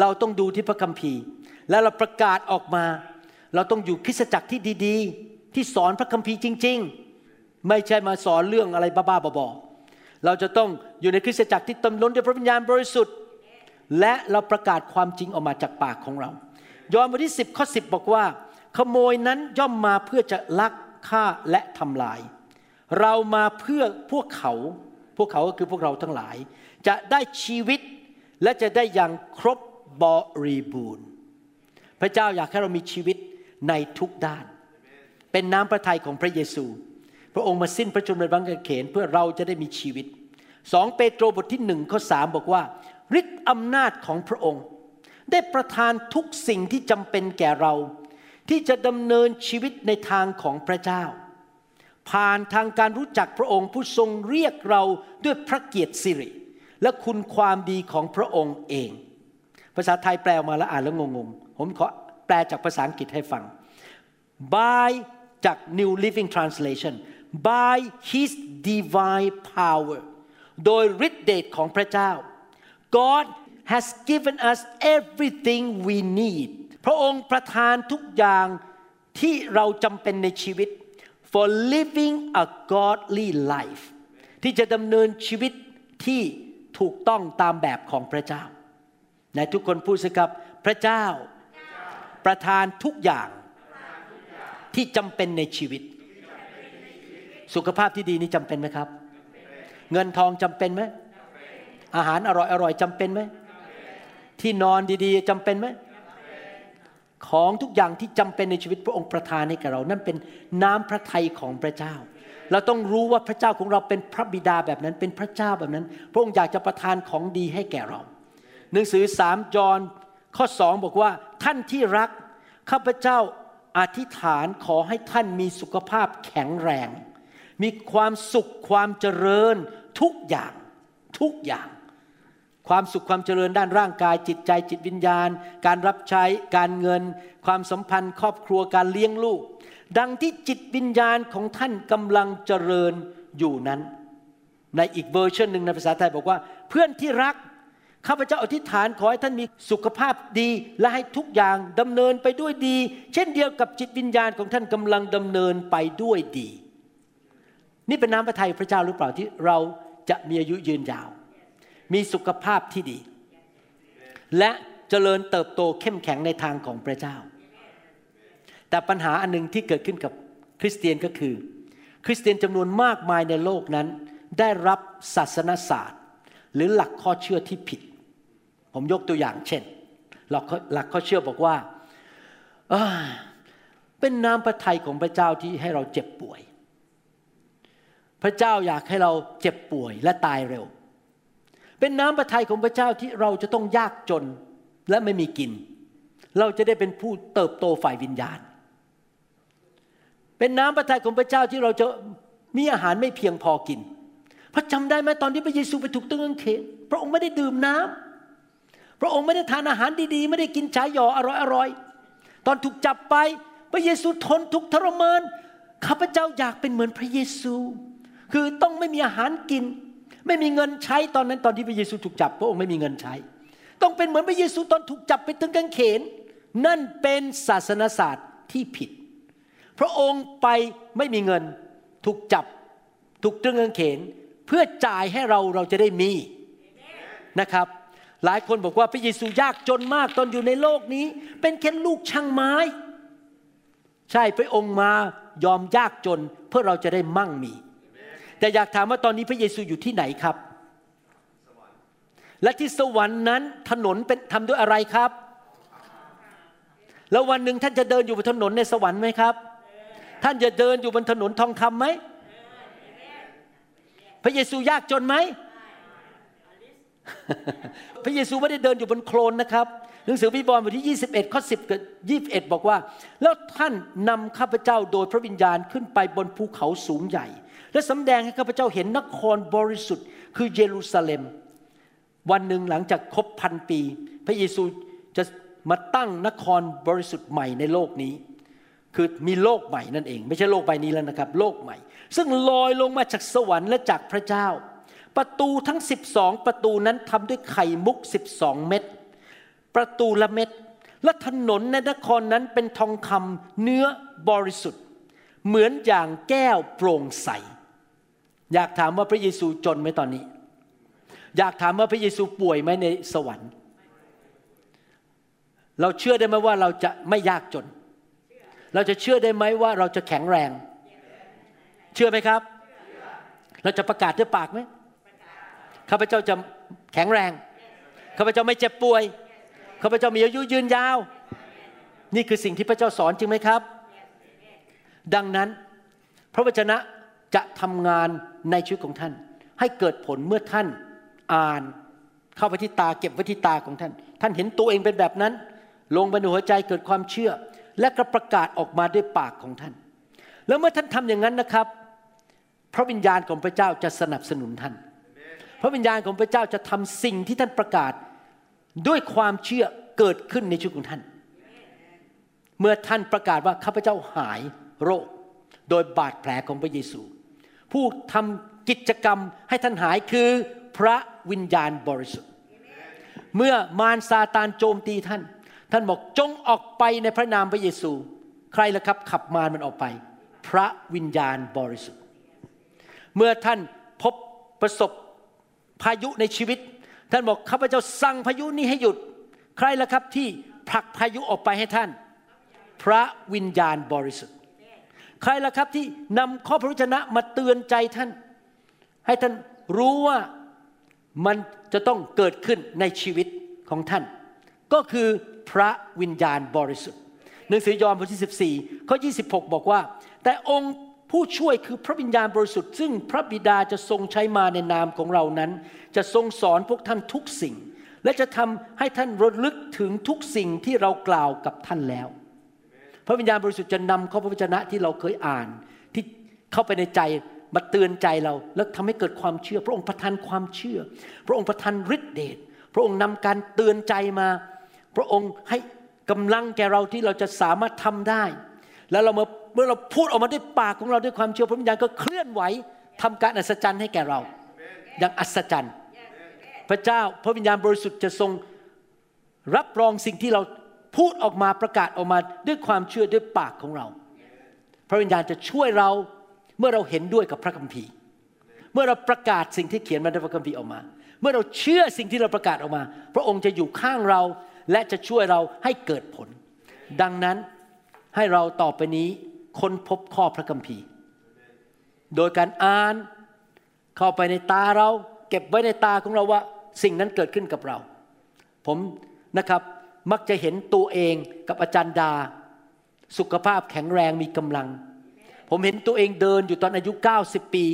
Speaker 3: เราต้องดูที่พระคัมภีร์ แล้วเราประกาศออกมา เราต้องอยู่คริสตจักรที่ดีๆ ที่สอนพระคัมภีร์จริง ๆ ไม่ใช่มาสอนเรื่องอะไรบ้าๆบอๆเราจะต้องอยู่ในคริสตจักรที่เต็มล้นด้วยพระวิญญาณบริสุทธิ์ และเราประกาศความจริงออกมาจากปากของเรา ยอห์นบทที่ 10ข้อ10 บอกว่า ขโมยนั้นย่อมมาเพื่อจะลักฆ่าและทำลาย เรามาเพื่อพวกเขา พวกเขาก็คือพวกเราทั้งหลาย จะได้ชีวิตและจะได้อย่างครบ บริบูรณ์ พระเจ้าอยากให้เรามีชีวิตในทุกด้าน เป็นน้ำพระทัยของพระเยซู พระองค์มาสิ้นพระชนม์ในบังกางเขนเพื่อเราจะได้มีชีวิตสองเปโตรบทที่หนึ่งข้อสามบอกว่าฤทธิ์อำนาจของพระองค์ ได้ประทานทุกสิ่งที่จำเป็นแก่เรา ที่จะดำเนินชีวิตในทางของพระเจ้า ผ่านทางการรู้จักพระองค์ผู้ทรงเรียกเราด้วยพระเกียรติสิริ และคุณความดีของพระองค์เอง ภาษาไทยแปลออกมาแล้วอ่านแล้วงงๆ ผมขอแปลจากภาษาอังกฤษให้ฟัง by จาก New Living Translation by His divine power โดยฤทธิเดชของพระเจ้า God has given us everything we need พระองค์ประทานทุกอย่างที่เราจำเป็นในชีวิต for living a godly life ที่จะดำเนินชีวิตที่ถูกต้องตามแบบของพระเจ้า ในทุกคนพูดสิครับ พระเจ้าประทานทุกอย่างที่จำเป็นในชีวิต สุขภาพที่ดีนี่จำเป็นไหมครับ เงินทองจำเป็นไหมอาหารอร่อยอร่อยจำเป็นไหมที่นอนดีๆจำเป็นไหมของทุกอย่างที่จำเป็นในชีวิตพระองค์ประทานให้แก่เรา นั่นเป็นน้ำพระทัยของพระเจ้า เราต้องรู้ว่าพระเจ้าของเราเป็นพระบิดาแบบนั้น เป็นพระเจ้าแบบนั้น พระองค์อยากจะประทานของดีให้แก่เรา หนังสือสามจอนข้อสองบอกว่าท่านที่รักข้าพเจ้าอธิษฐานขอให้ท่านมีสุขภาพแข็งแรง มีความสุขความเจริญทุกอย่างทุกอย่าง ความสุขความเจริญด้านร่างกาย จิตใจจิตวิญญาณ การรับใช้การเงิน ความสัมพันธ์ ครอบครัวการเลี้ยงลูก ดังที่จิตวิญญาณของท่านกำลังเจริญอยู่นั้น ในอีกเวอร์ชันหนึ่งในภาษาไทยบอกว่า เพื่อนที่รัก ข้าพเจ้าอธิษฐานขอให้ท่านมีสุขภาพดี และให้ทุกอย่างดำเนินไปด้วยดี เช่นเดียวกับจิตวิญญาณของท่านกำลังดำเนินไปด้วยดี นี่เป็นน้ำพระทัยพระเจ้าหรือเปล่าที่เราจะมีอายุยืนยาว มีสุขภาพที่ดี และเจริญเติบโตเข้มแข็งในทางของพระเจ้า แต่ปัญหาอันหนึ่งที่เกิดขึ้นกับคริสเตียนก็คือ คริสเตียนจำนวนมากมายในโลกนั้น ได้รับศาสนศาสตร์ หรือหลักข้อเชื่อที่ผิด ผมยกตัวอย่างเช่น หลักหลักข้อเชื่อบอกว่าเอ้ยเป็นน้ำพระทัยของพระเจ้าที่ให้เราเจ็บป่วย พระเจ้าอยากให้เราเจ็บป่วยและตายเร็ว เป็นน้ำพระทัยของพระเจ้าที่เราจะต้องยากจนและไม่มีกิน เราจะได้เป็นผู้เติบโตฝ่ายวิญญาณ เป็นน้ำพระทัยของพระเจ้าที่เราจะมีอาหารไม่เพียงพอกิน พระจำได้ไหมตอนที่พระเยซูไปถูกตึงกางเขนพระองค์ไม่ได้ดื่มน้ำ พระองค์ไม่ได้ทานอาหารดีๆ ไม่ได้กินชายหยออร่อยๆ ตอนถูกจับไปพระเยซูทนทุกทรมานข้าพเจ้าอยากเป็นเหมือนพระเยซู คือต้องไม่มีอาหารกิน ไม่มีเงินใช้ตอนนั้นตอนที่พระเยซูถูกจับ พระองค์ไม่มีเงินใช้ ต้องเป็นเหมือนพระเยซูตอนถูกจับไปตึงกางเขน นั่นเป็นศาสนศาสตร์ที่ผิด พระองค์ไปไม่มีเงินถูกจับถูกตรึงกางเขน เพื่อจ่ายให้เราเราจะได้มีนะครับ หลายคนบอกว่าพระเยซูยากจนมากตอนอยู่ในโลกนี้ เป็นแค่ลูกช่างไม้ ใช่พระองค์มายอมยากจนเพื่อเราจะได้มั่งมี แต่อยากถามว่าตอนนี้พระเยซูอยู่ที่ไหนครับ และที่สวรรค์นั้นถนนเป็นทำด้วยอะไรครับ แล้ววันหนึ่งท่านจะเดินอยู่บนถนนในสวรรค์ไหมครับ ท่านจะเดินอยู่บนถนนทองคำไหมพระเยซูยากจนไหม พระเยซูไม่ได้เดินอยู่บนโคลนนะครับ หนังสือวิวรณ์บทที่ 21 ข้อ 10 กับ 21 บอกว่า แล้วท่านนำข้าพเจ้าโดยพระวิญญาณขึ้นไปบนภูเขาสูงใหญ่ และสำแดงให้ข้าพเจ้าเห็นนครบริสุทธิ์ คือเยรูซาเล็ม วันหนึ่งหลังจากครบพันปี พระเยซูจะมาตั้งนครบริสุทธิ์ใหม่ในโลกนี้ คือมีโลกใหม่นั่นเอง ไม่ใช่โลกใบนี้แล้วนะครับ โลกใหม่ ซึ่งลอยลงมาจากสวรรค์และจากพระเจ้า ประตูทั้ง 12 ประตูนั้นทำด้วยไข่มุก 12 เม็ดประตูละเม็ดและถนนในนครนั้นเป็นทองคำเนื้อบริสุทธิ์ เหมือนอย่างแก้วโปร่งใส อยากถามว่าพระเยซูจนไหมตอนนี้ อยากถามว่าพระเยซูป่วยไหมในสวรรค์ เราเชื่อได้ไหมว่าเราจะไม่ยากจน เราจะเชื่อได้ไหมว่าเราจะแข็งแรง เชื่อไหมครับ เราจะประกาศด้วยปากไหม ข้าพเจ้าจะแข็งแรง ข้าพเจ้าไม่เจ็บป่วย ข้าพเจ้ามีอายุยืนยาว นี่คือสิ่งที่พระเจ้าสอนจริงไหมครับ ดังนั้นพระวจนะจะทำงานในชีวิตของท่าน ให้เกิดผลเมื่อท่านอ่านเข้าไปที่ตาเก็บไว้ที่ตาของท่าน ท่านเห็นตัวเองเป็นแบบนั้น ลงไปในหัวใจเกิดความเชื่อ และก็ประกาศออกมาด้วยปากของท่าน แล้วเมื่อท่านทำอย่างนั้นนะครับ พระวิญญาณของพระเจ้าจะสนับสนุนท่าน พระวิญญาณของพระเจ้าจะทำสิ่งที่ท่านประกาศ ด้วยความเชื่อเกิดขึ้นในชีวิตของท่าน เมื่อท่านประกาศว่าข้าพเจ้าหายโรค โดยบาดแผลของพระเยซู ผู้ทำกิจกรรมให้ท่านหายคือพระวิญญาณบริสุทธิ์ เมื่อมารซาตานโจมตีท่าน ท่านบอกจงออกไปในพระนามพระเยซู ใครล่ะครับขับมารมันออกไป พระวิญญาณบริสุทธิ์ เมื่อท่านพบประสบ พายุในชีวิต ท่านบอกข้าพเจ้าสั่งพายุนี้ให้หยุด ใครล่ะครับที่ผลักพายุออกไปให้ท่าน พระวิญญาณบริสุทธิ์ ใครล่ะครับที่นำข้อพระวจนะมาเตือนใจท่าน ให้ท่านรู้ว่ามันจะต้องเกิดขึ้นในชีวิตของท่าน ก็คือพระวิญญาณบริสุทธิ์หนังสือยอห์นบทที่ 14 ข้อ 26 บอกว่า แต่องค์ ผู้ช่วยคือพระวิญญาณบริสุทธิ์ซึ่งพระบิดาจะทรงใช้มาในนามของเรานั้น จะทรงสอนพวกท่านทุกสิ่ง และจะทำให้ท่านระลึกถึงทุกสิ่งที่เรากล่าวกับท่านแล้ว พระวิญญาณบริสุทธิ์จะนำข้อพระวจนะที่เราเคยอ่าน ที่เข้าไปในใจมาเตือนใจเราแล้วทำให้เกิดความเชื่อ พระองค์ประทานความเชื่อ พระองค์ประทานฤทธิเดชพระองค์นำการเตือนใจมา พระองค์ให้กำลังแก่เราที่เราจะสามารถทำได้ แล้วเราเมื่อ มื่อเราพูดออกมาด้วยปากของเราด้วยความเชื่อพระวิญญาณก็เคลื่อนไหวทำการอัศจรรย์ให้แก่เรา อย่างอัศจรรย์ พระเจ้าพระวิญญาณบริสุทธิ์จะทรงรับรองสิ่งที่เราพูดออกมาประกาศออกมาด้วยความเชื่อด้วยปากของเรา พระวิญญาณจะช่วยเราเมื่อเราเห็นด้วยกับพระคัมภีร์ เมื่อเราประกาศสิ่งที่เขียนมาในพระคัมภีร์ออกมา เมื่อเราเชื่อสิ่งที่เราประกาศออกมา พระองค์จะอยู่ข้างเราและจะช่วยเราให้เกิดผล ดังนั้นให้เราต่อไปนี้ ค้นพบข้อพระคัมภีร์ โดยการอ่านเข้าไปในตาเรา เก็บไว้ในตาของเราว่า สิ่งนั้นเกิดขึ้นกับเรา ผมนะครับมักจะเห็นตัวเองกับอาจารย์ดา สุขภาพแข็งแรงมีกำลัง ผมเห็นตัวเองเดินอยู่ตอนอายุ 90 ปี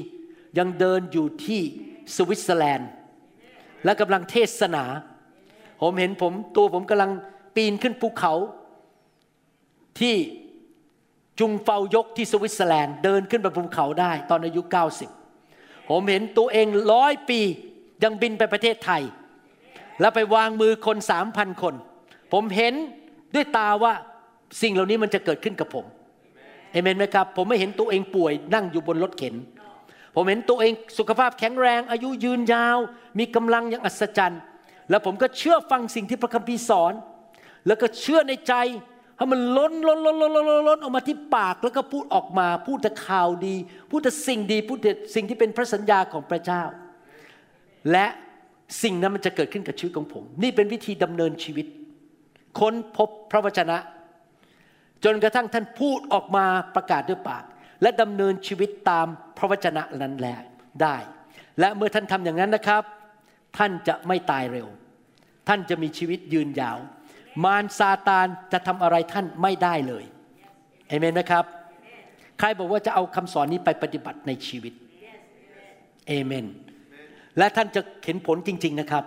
Speaker 3: ยังเดินอยู่ที่สวิตเซอร์แลนด์ และกำลังเทศนา ผมเห็นผมตัวผมกำลังปีนขึ้นภูเขาที่ Jungfraujoch ที่สวิตเซอร์แลนด์เดินขึ้นไปภูเขาได้ตอนอายุ 90 ผมเห็นตัวเองร้อยปียังบินไปประเทศไทย แล้วไปวางมือคนสามพันคน ผมเห็นด้วยตาว่าสิ่งเหล่านี้มันจะเกิดขึ้นกับผมเอเมนไหมครับผมไม่เห็นตัวเองป่วยนั่งอยู่บนรถเข็น ผมเห็นตัวเองสุขภาพแข็งแรง อายุยืนยาว มีกำลังอย่างอัศจรรย์ แล้วผมก็เชื่อฟังสิ่งที่พระคัมภีร์สอน แล้วก็เชื่อในใจ ให้มันล้นล้นล้นล้นล้นล้นออกมาที่ปากแล้วก็พูดออกมาพูดแต่ข่าวดี พูดแต่สิ่งดีพูดแต่สิ่งที่เป็นพระสัญญาของพระเจ้า และสิ่งนั้นมันจะเกิดขึ้นกับชีวิตของผม นี่เป็นวิธีดำเนินชีวิต ค้นพบพระวจนะ จนกระทั่งท่านพูดออกมาประกาศด้วยปาก และดำเนินชีวิตตามพระวจนะนั้นแหละได้ และเมื่อท่านทำอย่างนั้นนะครับ ท่านจะไม่ตายเร็ว ท่านจะมีชีวิตยืนยาว มารซาตานจะทำอะไรท่านไม่ได้เลยเอเมนไหมครับ ใครบอกว่าจะเอาคำสอนนี้ไปปฏิบัติในชีวิตเอเมน และท่านจะเห็นผลจริง ๆนะครับ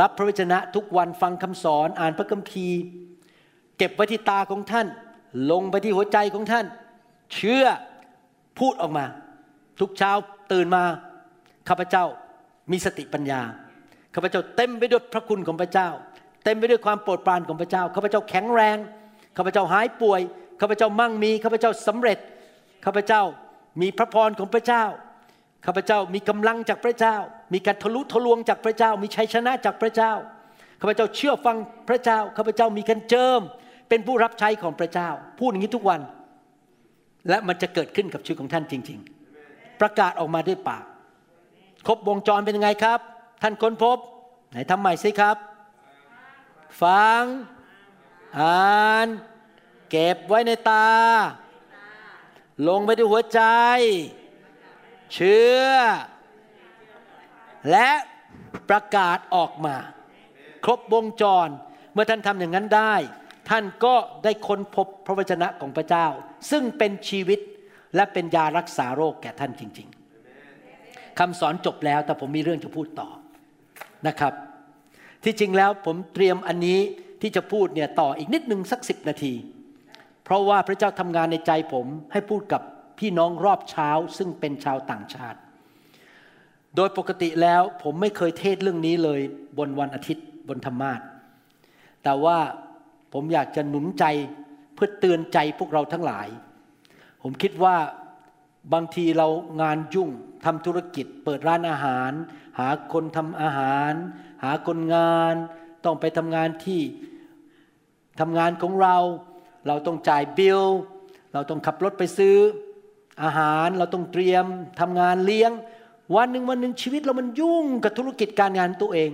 Speaker 3: รับพระวจนะทุกวันฟังคำสอนอ่านพระคัมภีร์ เก็บไว้ที่ตาของท่าน ลงไปที่หัวใจของท่าน เชื่อพูดออกมา ทุกเช้าตื่นมาข้าพเจ้ามีสติปัญญาข้าพเจ้าเต็มไปด้วยพระคุณของพระเจ้า เต็มไปด้วยความโปรดปรานของพระเจ้าข้าพเจ้าแข็งแรงข้าพเจ้าหายป่วยข้าพเจ้ามั่งมีข้าพเจ้าสำเร็จข้าพเจ้ามีพระพรของพระเจ้าข้าพเจ้ามีกำลังจากพระเจ้า มีการทะลุทะลวงจากพระเจ้า มีชัยชนะจากพระเจ้าข้าพเจ้าเชื่อฟังพระเจ้าข้าพเจ้ามีการเจิม เป็นผู้รับใช้ของพระเจ้า พูดอย่างนี้ทุกวัน และมันจะเกิดขึ้นกับชีวิตของท่านจริง ๆ ประกาศออกมาด้วยปาก ครบวงจรเป็นยังไงครับ ท่านค้นพบ ไหนทำใหม่สิครับ ฟัง อ่าน เก็บไว้ในตา ลงไปที่หัวใจ เชื่อ และประกาศออกมา ครบวงจร เมื่อท่านทำอย่างนั้นได้ ท่านก็ได้ค้นพบพระวจนะของพระเจ้า ซึ่งเป็นชีวิตและเป็นยารักษาโรคแก่ท่านจริง ๆคำสอนจบแล้วแต่ผมมีเรื่องจะพูดต่อนะครับ ที่จริงแล้วผมเตรียมอันนี้ที่จะพูดเนี่ยต่ออีกนิดนึงสักสิบนาที เพราะว่าพระเจ้าทำงานในใจผมให้พูดกับพี่น้องรอบเช้าซึ่งเป็นชาวต่างชาติ โดยปกติแล้วผมไม่เคยเทศเรื่องนี้เลยบนวันอาทิตย์บนธรรมาทแต่ว่าผมอยากจะหนุนใจเพื่อเตือนใจพวกเราทั้งหลาย ผมคิดว่าบางทีเรางานยุ่งทำธุรกิจ เปิดร้านอาหาร หาคนทำอาหาร หาคนงาน ต้องไปทำงานที่ทำงานของเรา เราต้องจ่ายบิล เราต้องขับรถไปซื้อ อาหารเราต้องเตรียมทำงานเลี้ยง วันหนึ่งวันหนึ่งชีวิตเรามันยุ่งกับธุรกิจการงานตัวเอง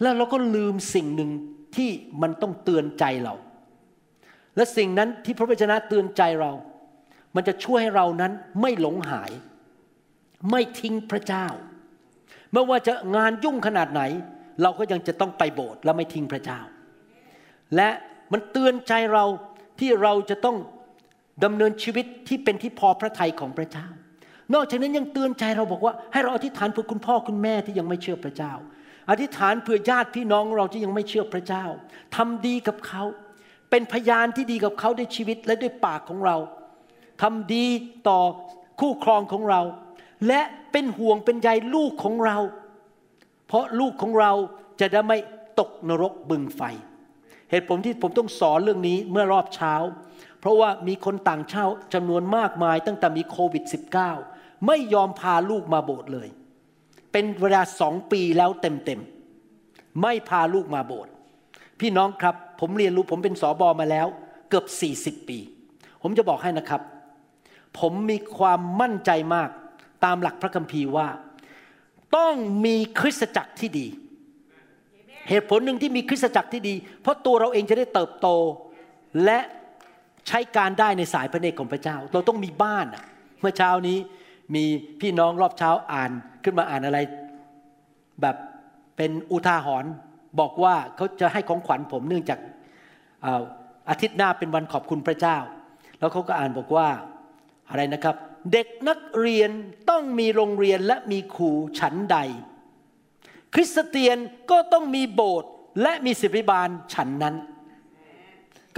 Speaker 3: แล้วเราก็ลืมสิ่งหนึ่งที่มันต้องเตือนใจเรา และสิ่งนั้นที่พระวจนะเตือนใจเรา มันจะช่วยให้เรานั้นไม่หลงหาย ไม่ทิ้งพระเจ้า ไม่ว่าจะงานยุ่งขนาดไหน เราก็ยังจะต้องไปโบสถ์และไม่ทิ้งพระเจ้า และมันเตือนใจเราที่เราจะต้องดำเนินชีวิตที่เป็นที่พอพระทัยของพระเจ้า นอกจากนั้นยังเตือนใจเราบอกว่า ให้เราอธิษฐานเพื่อคุณพ่อคุณแม่ที่ยังไม่เชื่อพระเจ้า อธิษฐานเพื่อญาติพี่น้องเราที่ยังไม่เชื่อพระเจ้าทำดีกับเขา เป็นพยานที่ดีกับเขาด้วยชีวิตและด้วยปากของเราทำดีต่อคู่ครองของเรา และเป็นห่วงเป็นใยลูกของเรา เพราะลูกของเราจะได้ไม่ตกนรกบึงไฟ เหตุผลที่ผมต้องสอนเรื่องนี้เมื่อรอบเช้า เพราะว่ามีคนต่างชาติจำนวนมากมายตั้งแต่มีโควิด -19 ไม่ยอมพาลูกมาโบสถ์เลย เป็นเวลาสองปีแล้วเต็มๆ ไม่พาลูกมาโบสถ์พี่น้องครับ ผมเรียนรู้ผมเป็นสอบอมาแล้ว เกือบ 40 ปี ผมจะบอกให้นะครับ ผมมีความมั่นใจมากตามหลักพระคัมภีร์ว่า ต้องมีคริสตจักรที่ดี เหตุผลหนึ่งที่มีคริสตจักรที่ดี เพราะตัวเราเองจะได้เติบโตและใช้การได้ในสายพระเนตรของพระเจ้า เราต้องมีบ้านเมื่อเช้านี้มีพี่น้องรอบเช้าอ่านขึ้นมาอ่านอะไร แบบเป็นอุทาหรณ์บอกว่าเขาจะให้ของขวัญผมเนื่องจากอาอาทิตย์หน้าเป็นวันขอบคุณพระเจ้า แล้วเขาก็อ่านบอกว่าอะไรนะครับ เด็กนักเรียนต้องมีโรงเรียนและมีครูฉันใด คริสเตียนก็ต้องมีโบสถ์และมีศิริบาลฉันนั้น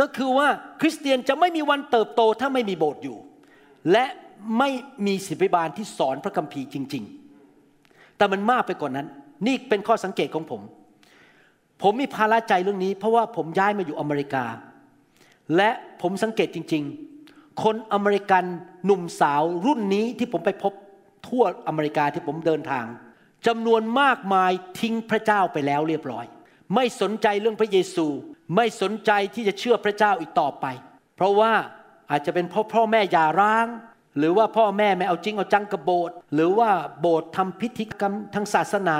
Speaker 3: ก็คือว่าคริสเตียนจะไม่มีวันเติบโตถ้าไม่มีโบสถ์อยู่ และไม่มีศิริบาลที่สอนพระคัมภีร์จริง ๆ แต่มันมากไปกว่านนั้น นี่เป็นข้อสังเกตของผม ผมมีภาระใจเรื่องนี้ เพราะว่าผมย้ายมาอยู่อเมริกา และผมสังเกตจริง ๆ คนอเมริกันหนุ่มสาวรุ่นนี้ที่ผมไปพบทั่วอเมริกาที่ผมเดินทางจำนวนมากมายทิ้งพระเจ้าไปแล้วเรียบร้อย ไม่สนใจเรื่องพระเยซู ไม่สนใจที่จะเชื่อพระเจ้าอีกต่อไป เพราะว่าอาจจะเป็นเพราะพ่อแม่หย่าร้าง หรือว่าพ่อแม่ไม่เอาจริงเอาจังกับโบสถ์หรือว่าโบสถ์ทำพิธีกรรมทางศาสนา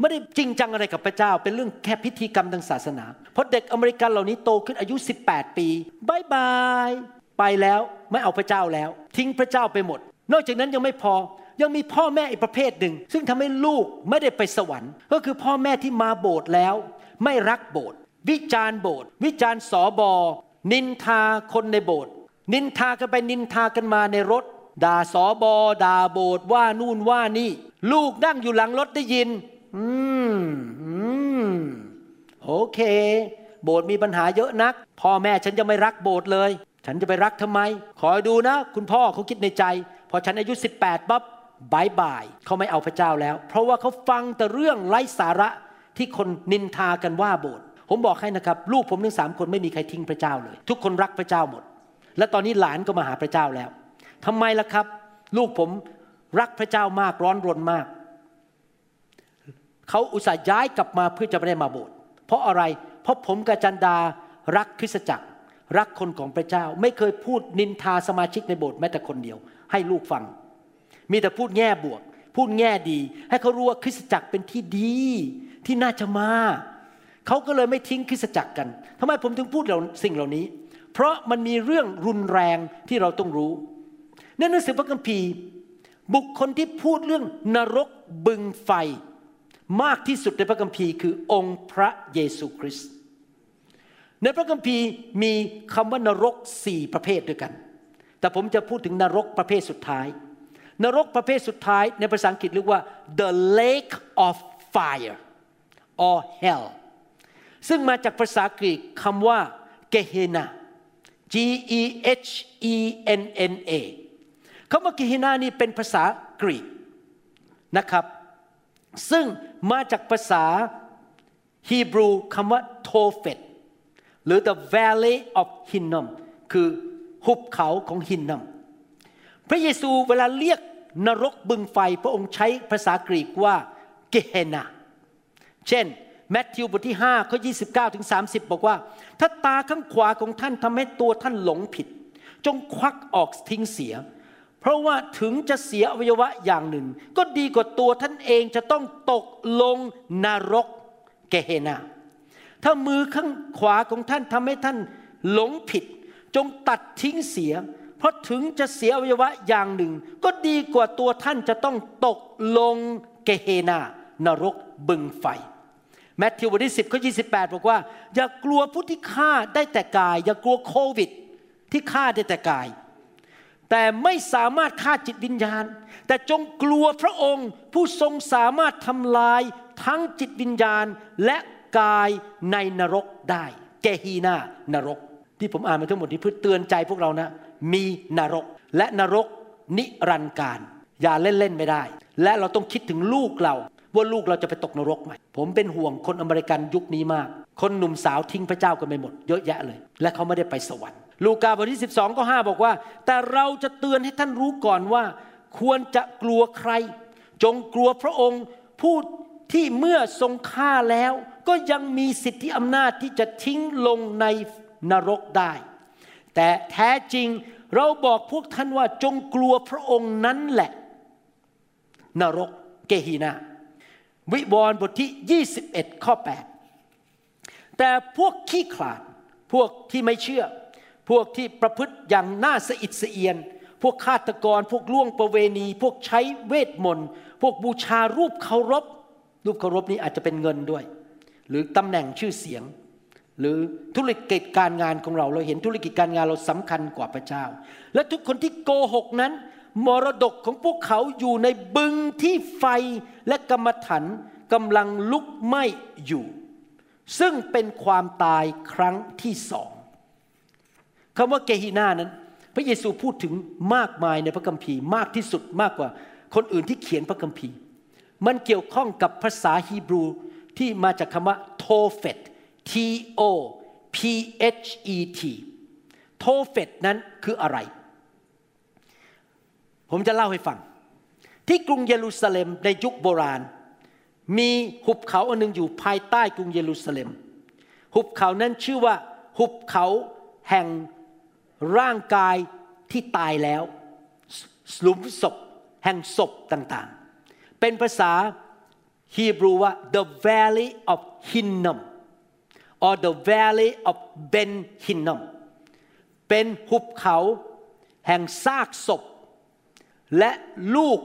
Speaker 3: ไม่ได้จริงจังอะไรกับพระเจ้า เป็นเรื่องแค่พิธีกรรมทางศาสนา เพราะเด็กอเมริกันเหล่านี้โตขึ้นอายุ 18 ปีบายบาย ไปแล้วไม่เอาพระเจ้าแล้ว ทิ้งพระเจ้าไปหมด นอกจากนั้นยังไม่พอยังมีพ่อแม่อีกประเภทหนึ่ง ซึ่งทำให้ลูกไม่ได้ไปสวรรค์ ก็คือพ่อแม่ที่มาโบสถ์แล้ว ไม่รักโบสถ์วิจารณ์โบสถ์วิจารณ์สอบอนินทาคนในโบสถ์นินทากันไปนินทากันมาในรถ ด่าสอบอด่าโบสถ์ว่านู่นว่านี่ ลูกนั่งอยู่หลังรถได้ยิน อืมอืมโอเค โบสถ์มีปัญหาเยอะนัก พ่อแม่ฉันจะไม่รักโบสถ์เลย ฉันจะไปรักทำไม ขอดูนะ คุณพ่อเขาคิดในใจ พอฉันอายุ 18ปั๊บบายบายเขาไม่เอาพระเจ้าแล้ว เพราะว่าเขาฟังแต่เรื่องไร้สาระที่คนนินทากันว่าโบสถ์ผมบอกให้นะครับ ลูกผมทั้งสามคนไม่มีใครทิ้งพระเจ้าเลย ทุกคนรักพระเจ้าหมด และตอนนี้หลานก็มาหาพระเจ้าแล้วทำไมล่ะครับ ลูกผมรักพระเจ้ามากร้อนรนมากเขาอุตส่าห์ย้ายกลับมาเพื่อจะไม่ได้มาโบสถ์เพราะอะไร เพราะผมกับจันดารักคริสตจักร รักคนของพระเจ้า ไม่เคยพูดนินทาสมาชิกในโบสถ์แม้แต่คนเดียว ให้ลูกฟัง มีแต่พูดแง่บวก พูดแง่ดี ให้เขารู้ว่าคริสตจักรเป็นที่ดีที่น่าจะมาเขาก็เลยไม่ทิ้งคริสตจักรกันทำไมผมถึงพูดเหล่าสิ่งเหล่านี้ เพราะมันมีเรื่องรุนแรงที่เราต้องรู้ในหนังสือพระคัมภีร์บุคคลที่พูดเรื่องนรกบึงไฟ มากที่สุดในพระคัมภีร์คือองค์พระเยซูคริสต์ ในพระคัมภีร์มีคำว่านรกสี่ประเภทด้วยกัน แต่ผมจะพูดถึงนรกประเภทสุดท้าย นรกประเภทสุดท้ายในภาษาอังกฤษเรียกว่า the lake of fire or hell ซึ่งมาจากภาษากรีกคำว่า Gehenna G E H E N N A คำว่า Gehenna นี่เป็นภาษากรีกนะครับ ซึ่งมาจากภาษาฮีบรูคำว่าโทเฟต หรือ the valley of Hinnom คือหุบเขาของฮินนัมพระเยซูเวลาเรียกนรกบึงไฟ พระองค์ใช้ภาษากรีกว่าเกเฮนา เช่นแมทธิวบทที่5ข้อ29ถึง30 บอกว่า ถ้าตาข้างขวาของท่านทำให้ตัวท่านหลงผิด จงควักออกทิ้งเสีย เพราะว่าถึงจะเสียอวัยวะอย่างหนึ่ง ก็ดีกว่าตัวท่านเองจะต้องตกลงนรกเกเฮนา ถ้ามือข้างขวาของท่านทำให้ท่านหลงผิด จงตัดทิ้งเสีย เพราะถึงจะเสียอวัยวะอย่างหนึ่ง ก็ดีกว่าตัวท่านจะต้องตกลงเกเฮนานรกบึงไฟแมทธิวบทที่10ข้อ28บอกว่า อย่ากลัวผู้ที่ฆ่าได้แต่กาย อย่ากลัวโควิด ที่ฆ่าได้แต่กาย แต่ไม่สามารถฆ่าจิตวิญญาณ แต่จงกลัวพระองค์ผู้ทรงสามารถทำลายทั้งจิตวิญญาณและ กายในนรกได้ เกฮีนานรก ที่ผมอ่านมาทั้งหมดนี้เพื่อเตือนใจพวกเรานะ มีนรกและนรกนิรันดร์การ อย่าเล่นๆไม่ได้ และเราต้องคิดถึงลูกเราว่าลูกเราจะไปตกนรกไหม ผมเป็นห่วงคนอเมริกันยุคนี้มาก คนหนุ่มสาวทิ้งพระเจ้ากันไปหมดเยอะแยะเลย และเขาไม่ได้ไปสวรรค์ ลูกาบทที่ 12ก็5บอกว่า แต่เราจะเตือนให้ท่านรู้ก่อนว่า ควรจะกลัวใคร จงกลัวพระองค์ ผู้ที่เมื่อทรงฆ่าแล้ว ก็ยังมีสิทธิอำนาจที่จะทิ้งลงในนรกได้ แต่แท้จริงเราบอกพวกท่านว่าจงกลัวพระองค์นั้นแหละ นรกเกฮีนาวิวรณ์บทที่ 21 ข้อ 8 แต่พวกขี้ขลาด พวกที่ไม่เชื่อ พวกที่ประพฤติอย่างน่าสะอิดสะเอียน พวกฆาตกร พวกล่วงประเวณี พวกใช้เวทมนต์ พวกบูชารูปเคารพ รูปเคารพนี้อาจจะเป็นเงินด้วย หรือตำแหน่งชื่อเสียง หรือธุรกิจการงานของเรา เราเห็นธุรกิจการงานเราสำคัญกว่าพระเจ้า และทุกคนที่โกหกนั้น มรดกของพวกเขาอยู่ในบึงที่ไฟและกรรมฐานกำลังลุกไหม้อยู่ ซึ่งเป็นความตายครั้งที่สองคำว่าเกฮินานั้น พระเยซูพูดถึงมากมายในพระคัมภีร์มากที่สุดมากกว่าคนอื่นที่เขียนพระคัมภีร์ มันเกี่ยวข้องกับภาษาฮีบรู ที่มาจากคำว่าโทเฟต T O P H E T โทเฟตนั้นคืออะไร ผมจะเล่าให้ฟัง ที่กรุงเยรูซาเล็มในยุคโบราณ มีหุบเขาอันหนึงอยู่ภายใต้กรุงเยรูซาเล็ม หุบเขานั้นชื่อว่า หุบเขาแห่งร่างกายที่ตายแล้วหลุมศพ แห่งศพต่างๆ เป็นภาษา ฮีบรูว่า the valley of Hinnom or the valley of Ben Hinnom เป็นหุบเขา แห่งซากศพ และลูก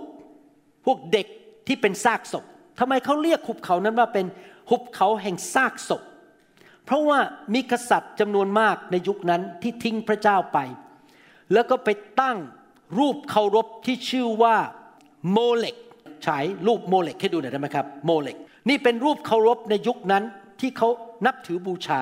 Speaker 3: พวกเด็กที่เป็นซากศพทำไมเขาเรียกหุบเขานั้นว่าเป็นหุบเขาแห่งซากศพ เพราะว่ามีกษัตริย์จำนวนมากในยุคนั้นที่ทิ้งพระเจ้าไป แล้วก็ไปตั้งรูปเคารพที่ชื่อว่าโมเลก ฉายรูปโมเลกให้ดูหน่อยได้ไหมครับโมเลกนี่เป็นรูปเคารพในยุคนั้นที่เขานับถือบูชา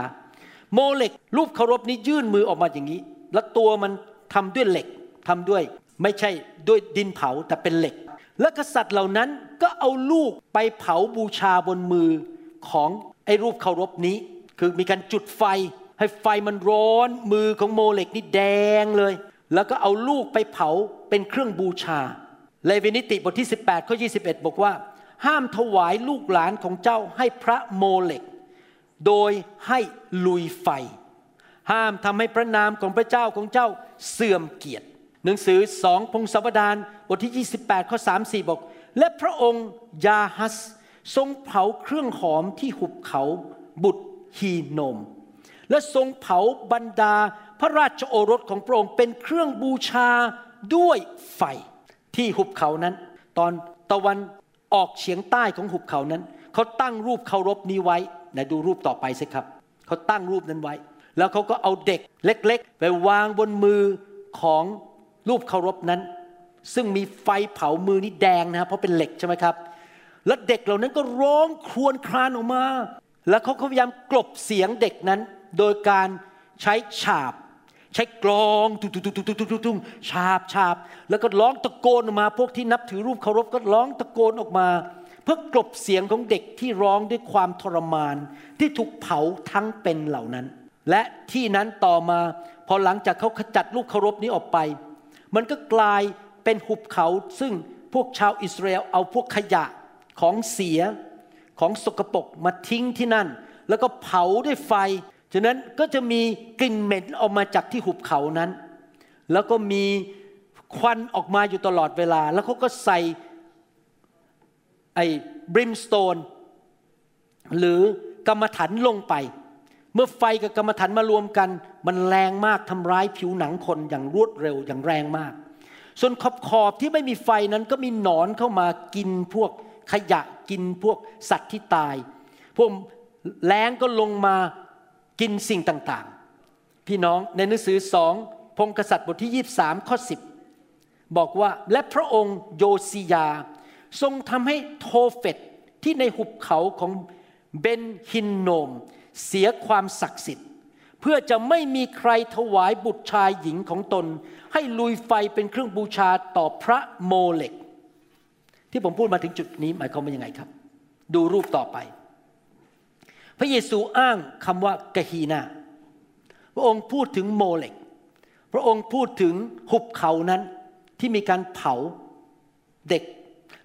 Speaker 3: โมเลกรูปเคารพนี้ยื่นมือออกมาอย่างนี้ แล้วตัวมันทำด้วยเหล็กทำด้วยไม่ใช่ด้วยดินเผาแต่เป็นเหล็ก และกษัตริย์เหล่านั้นก็เอาลูกไปเผาบูชาบนมือของไอ้รูปเคารพนี้ คือมีการจุดไฟ ให้ไฟมันร้อนมือของโมเลกนี่แดงเลย แล้วก็เอาลูกไปเผาเป็นเครื่องบูชา เลวินิติบทที่ 18ข้อ21 บอกว่า ห้ามถวายลูกหลานของเจ้าให้พระโมเลกโดยให้ลุยไฟ ห้ามทำให้พระนามของพระเจ้าของเจ้าเสื่อมเกียรติ หนังสือสองพงศาวดารบทที่ 28ข้อ3 4 บอก และพระองค์ยาฮัส ทรงเผาเครื่องหอมที่หุบเขาบุตรฮีโนม และทรงเผาบรรดาพระราชโอรสของพระองค์เป็นเครื่องบูชาด้วยไฟ ที่หุบเขานั้น ตอนตะวันออกเฉียงใต้ของหุบเขานั้น เขาตั้งรูปเคารพนี้ไว้ไหนดูรูปต่อไปสิครับ เขาตั้งรูปนั้นไว้ แล้วเขาก็เอาเด็กเล็ก ๆ ไปวางบนมือของรูปเคารพนั้น ซึ่งมีไฟเผามือนี่แดงนะครับเพราะเป็นเหล็กใช่ไหมครับ แล้วเด็กเหล่านั้นก็ร้องครวญครางออกมา แล้วเขาพยายามกลบเสียงเด็กนั้น โดยการใช้ฉาบ ช้กลองตุ้งตุ้งตุ้งตุ้งตุ้งตุ้งตุ้งฉาบฉาบแล้วก็ร้องตะโกนออกมาพวกที่นับถือรูปเคารพก็ร้องตะโกนออกมา เพื่อกลบเสียงของเด็กที่ร้องด้วยความทรมาน ที่ถูกเผาทั้งเป็นเหล่านั้น และที่นั้นต่อมาพอหลังจากเขาขจัดรูปเคารพนี้ออกไป มันก็กลายเป็นหุบเขาซึ่งพวกชาวอิสราเอลเอาพวกขยะของเสียของสกปรกมาทิ้งที่นั่น แล้วก็เผาด้วยไฟ ฉะนั้นก็จะมีกลิ่นเหม็นออกมาจากที่หุบเขานั้น แล้วก็มีควันออกมาอยู่ตลอดเวลา แล้วเขาก็ใส่ไอ้บริมสโตนหรือกรรมฐานลงไป เมื่อไฟกับกรรมฐานมารวมกัน มันแรงมากทำร้ายผิวหนังคนอย่างรวดเร็วอย่างแรงมาก ส่วนขอบขอบที่ไม่มีไฟนั้นก็มีหนอนเข้ามากินพวกขยะกินพวกสัตว์ที่ตาย พวกแรงก็ลงมา กินสิ่งต่างๆ พี่น้องในหนังสือสองพงกษัตริย์บทที่ 23 ข้อ 10 บอกว่าและพระองค์โยซียา ทรงทำให้โทเฟตที่ในหุบเขาของเบนฮินโนม เสียความศักดิ์สิทธิ์ เพื่อจะไม่มีใครถวายบุตรชายหญิงของตน ให้ลุยไฟเป็นเครื่องบูชาต่อพระโมเลก ที่ผมพูดมาถึงจุดนี้หมายความว่ายังไงครับ ดูรูปต่อไป พระเยซูอ้างคำว่ากะฮีนาพระองค์พูดถึงโมเลก พระองค์พูดถึงหุบเขานั้นที่มีการเผาเด็ก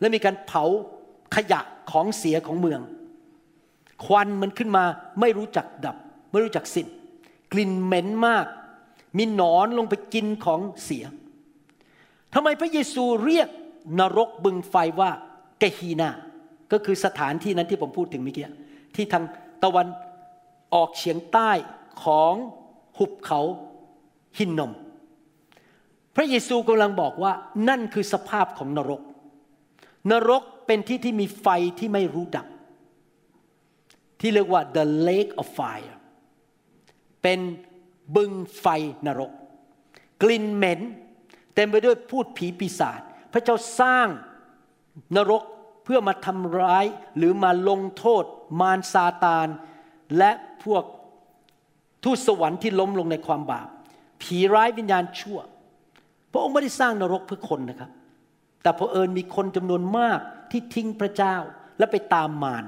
Speaker 3: และมีการเผาขยะของเสียของเมือง ควันมันขึ้นมาไม่รู้จักดับ ไม่รู้จักสิ้น กลิ่นเหม็นมาก มีหนอนลงไปกินของเสียทำไมพระเยซูเรียกนรกบึงไฟว่าเกฮีนา ก็คือสถานที่นั้นที่ผมพูดถึงเมื่อกี้ที่ทาง ตะวันออกเฉียงใต้ของหุบเขาหินนม พระเยซูกำลังบอกว่านั่นคือสภาพของนรก นรกเป็นที่ที่มีไฟที่ไม่รู้ดับ ที่เรียกว่า the lake of fire เป็นบึงไฟนรก กลิ่นเหม็นเต็มไปด้วยพูดผีปีศาจพระเจ้าสร้างนรก เพื่อมาทำร้ายหรือมาลงโทษ มารซาตาน และพวกทูตสวรรค์ที่ล้มลงในความบาป ผีร้ายวิญญาณชั่ว พระองค์ไม่ได้สร้างนรกเพื่อคนนะครับ แต่พอเอิญมีคนจำนวนมากที่ทิ้งพระเจ้าและไปตามมาร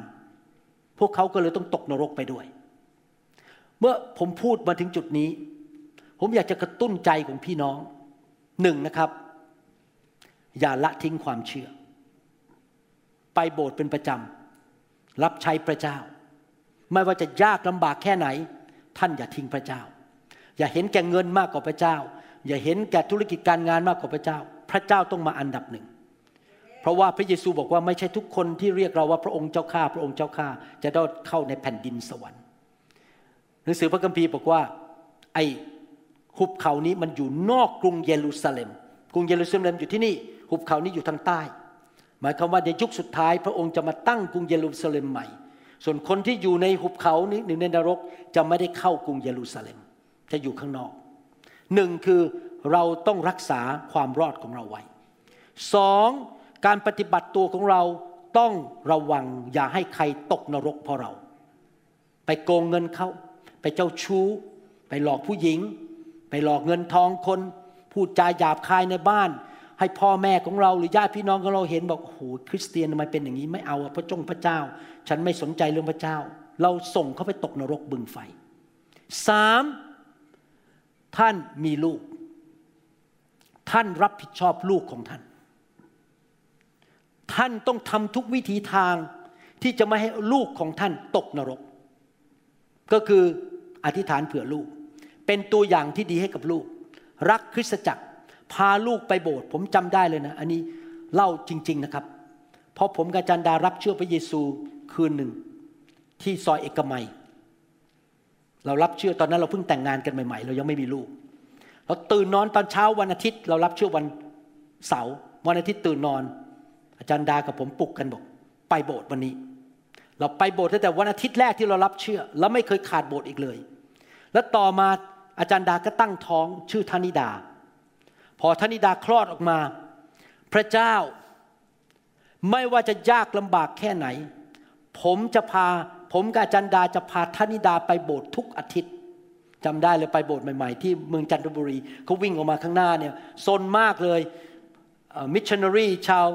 Speaker 3: พวกเขาก็เลยต้องตกนรกไปด้วย เมื่อผมพูดมาถึงจุดนี้ ผมอยากจะกระตุ้นใจของพี่น้องหนึ่งนะครับ อย่าละทิ้งความเชื่อ ไปโบสถ์เป็นประจำรับใช้พระเจ้า ไม่ว่าจะยากลำบากแค่ไหน ท่านอย่าทิ้งพระเจ้า อย่าเห็นแก่เงินมากกว่าพระเจ้า อย่าเห็นแก่ธุรกิจการงานมากกว่าพระเจ้า พระเจ้าต้องมาอันดับหนึ่ง เพราะว่าพระเยซูบอกว่าไม่ใช่ทุกคนที่เรียกเราว่าพระองค์เจ้าข้าพระองค์เจ้าข้าจะได้เข้าในแผ่นดินสวรรค์หนังสือพระคัมภีร์บอกว่า ไอ้หุบเขานี้มันอยู่นอกกรุงเยรูซาเล็ม กรุงเยรูซาเล็มอยู่ที่นี่ หุบเขานี้อยู่ทางใต้ มายความว่าในยุคสุดท้ายพระองค์จะมาตั้งกรุงเยรูซาเล็มใหม่ ส่วนคนที่อยู่ในหุบเขานี้หนึ่งในนรกจะไม่ได้เข้ากรุงเยรูซาเล็ม จะอยู่ข้างนอกหนึ่งคือเราต้องรักษาความรอดของเราไว้สองการปฏิบัติตัวของเราต้องระวังอย่าให้ใครตกนรกเพราะเรา ไปโกงเงินเขาไปเจ้าชู้ ไปหลอกผู้หญิง ไปหลอกเงินทองคน พูดจาหยาบคายในบ้าน ให้พ่อแม่ของเราหรือญาติพี่น้องของเราเห็นบอกโอ้โหคริสเตียนทำไมเป็นอย่างนี้ไม่เอาพระจงพระเจ้า ฉันไม่สนใจเรื่องพระเจ้า เราส่งเขาไปตกนรกบึงไฟสามท่านมีลูก ท่านรับผิดชอบลูกของท่าน ท่านต้องทำทุกวิธีทางที่จะไม่ให้ลูกของท่านตกนรก ก็คืออธิษฐานเผื่อลูก เป็นตัวอย่างที่ดีให้กับลูก รักคริสตจักร พาลูกไปโบสถ์ผมจำได้เลยนะ อันนี้เล่าจริง ๆนะครับ เพราะผมกับอาจารดารับเชื่อพระเยซูคืนหนึ่ง ที่ซอยเอกมัย เรารับเชื่อตอนนั้นเราเพิ่งแต่งงานกันใหม่ๆ เรายังไม่มีลูกเราตื่นนอนตอนเช้าวันอาทิตย์ เรารับเชื่อวันเสาร์วันอาทิตย์ตื่นนอน อาจารย์ดากับผมปลุกกันบอก ไปโบสถ์วันนี้ เราไปโบสถ์ตั้งแต่วันอาทิตย์แรกที่เรารับเชื่อ แล้วไม่เคยขาดโบสถ์อีกเลย แล้วต่อมาอาจารย์ดาก็ตั้งท้องชื่อธนิดา พอธนิดาคลอดออกมา พระเจ้า ไม่ว่าจะยากลำบากแค่ไหน ผมจะพา ผมกับอาจารย์ดาจะพาธนิดาไปโบสถ์ทุกอาทิตย์จำได้เลยไปโบสถ์ใหม่ๆ ที่เมืองจันทบุรีเขาวิ่งออกมาข้างหน้าเนี่ยซนมากเลยมิชชันนารีชาว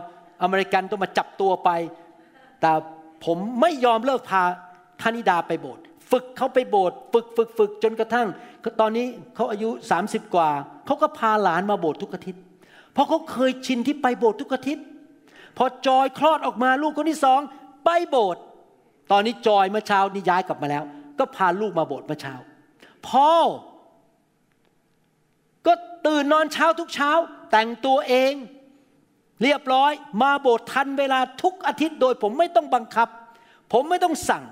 Speaker 3: อเมริกันต้องมาจับตัวไป แต่ผมไม่ยอมเลิกพาธนิดาไปโบสถ์ฝึกเขาไปโบสถ์ฝึกฝึกฝึกจนกระทั่ง ตอนนี้เขาอายุ 30 กว่า เขาก็พาหลานมาโบสถ์ทุกอาทิตย์ เพราะเขาเคยชินที่ไปโบสถ์ทุกอาทิตย์ พอจอยคลอดออกมาลูกคนที่สองไปโบสถ์ตอนนี้จอยเมื่อเช้านี่ย้ายกลับมาแล้ว ก็พาลูกมาโบสถ์เมื่อเช้าพ่อก็ตื่นนอนเช้าทุกเช้า แต่งตัวเอง เรียบร้อยมาโบสถ์ทันเวลาทุกอาทิตย์โดยผมไม่ต้องบังคับ ผมไม่ต้องสั่ง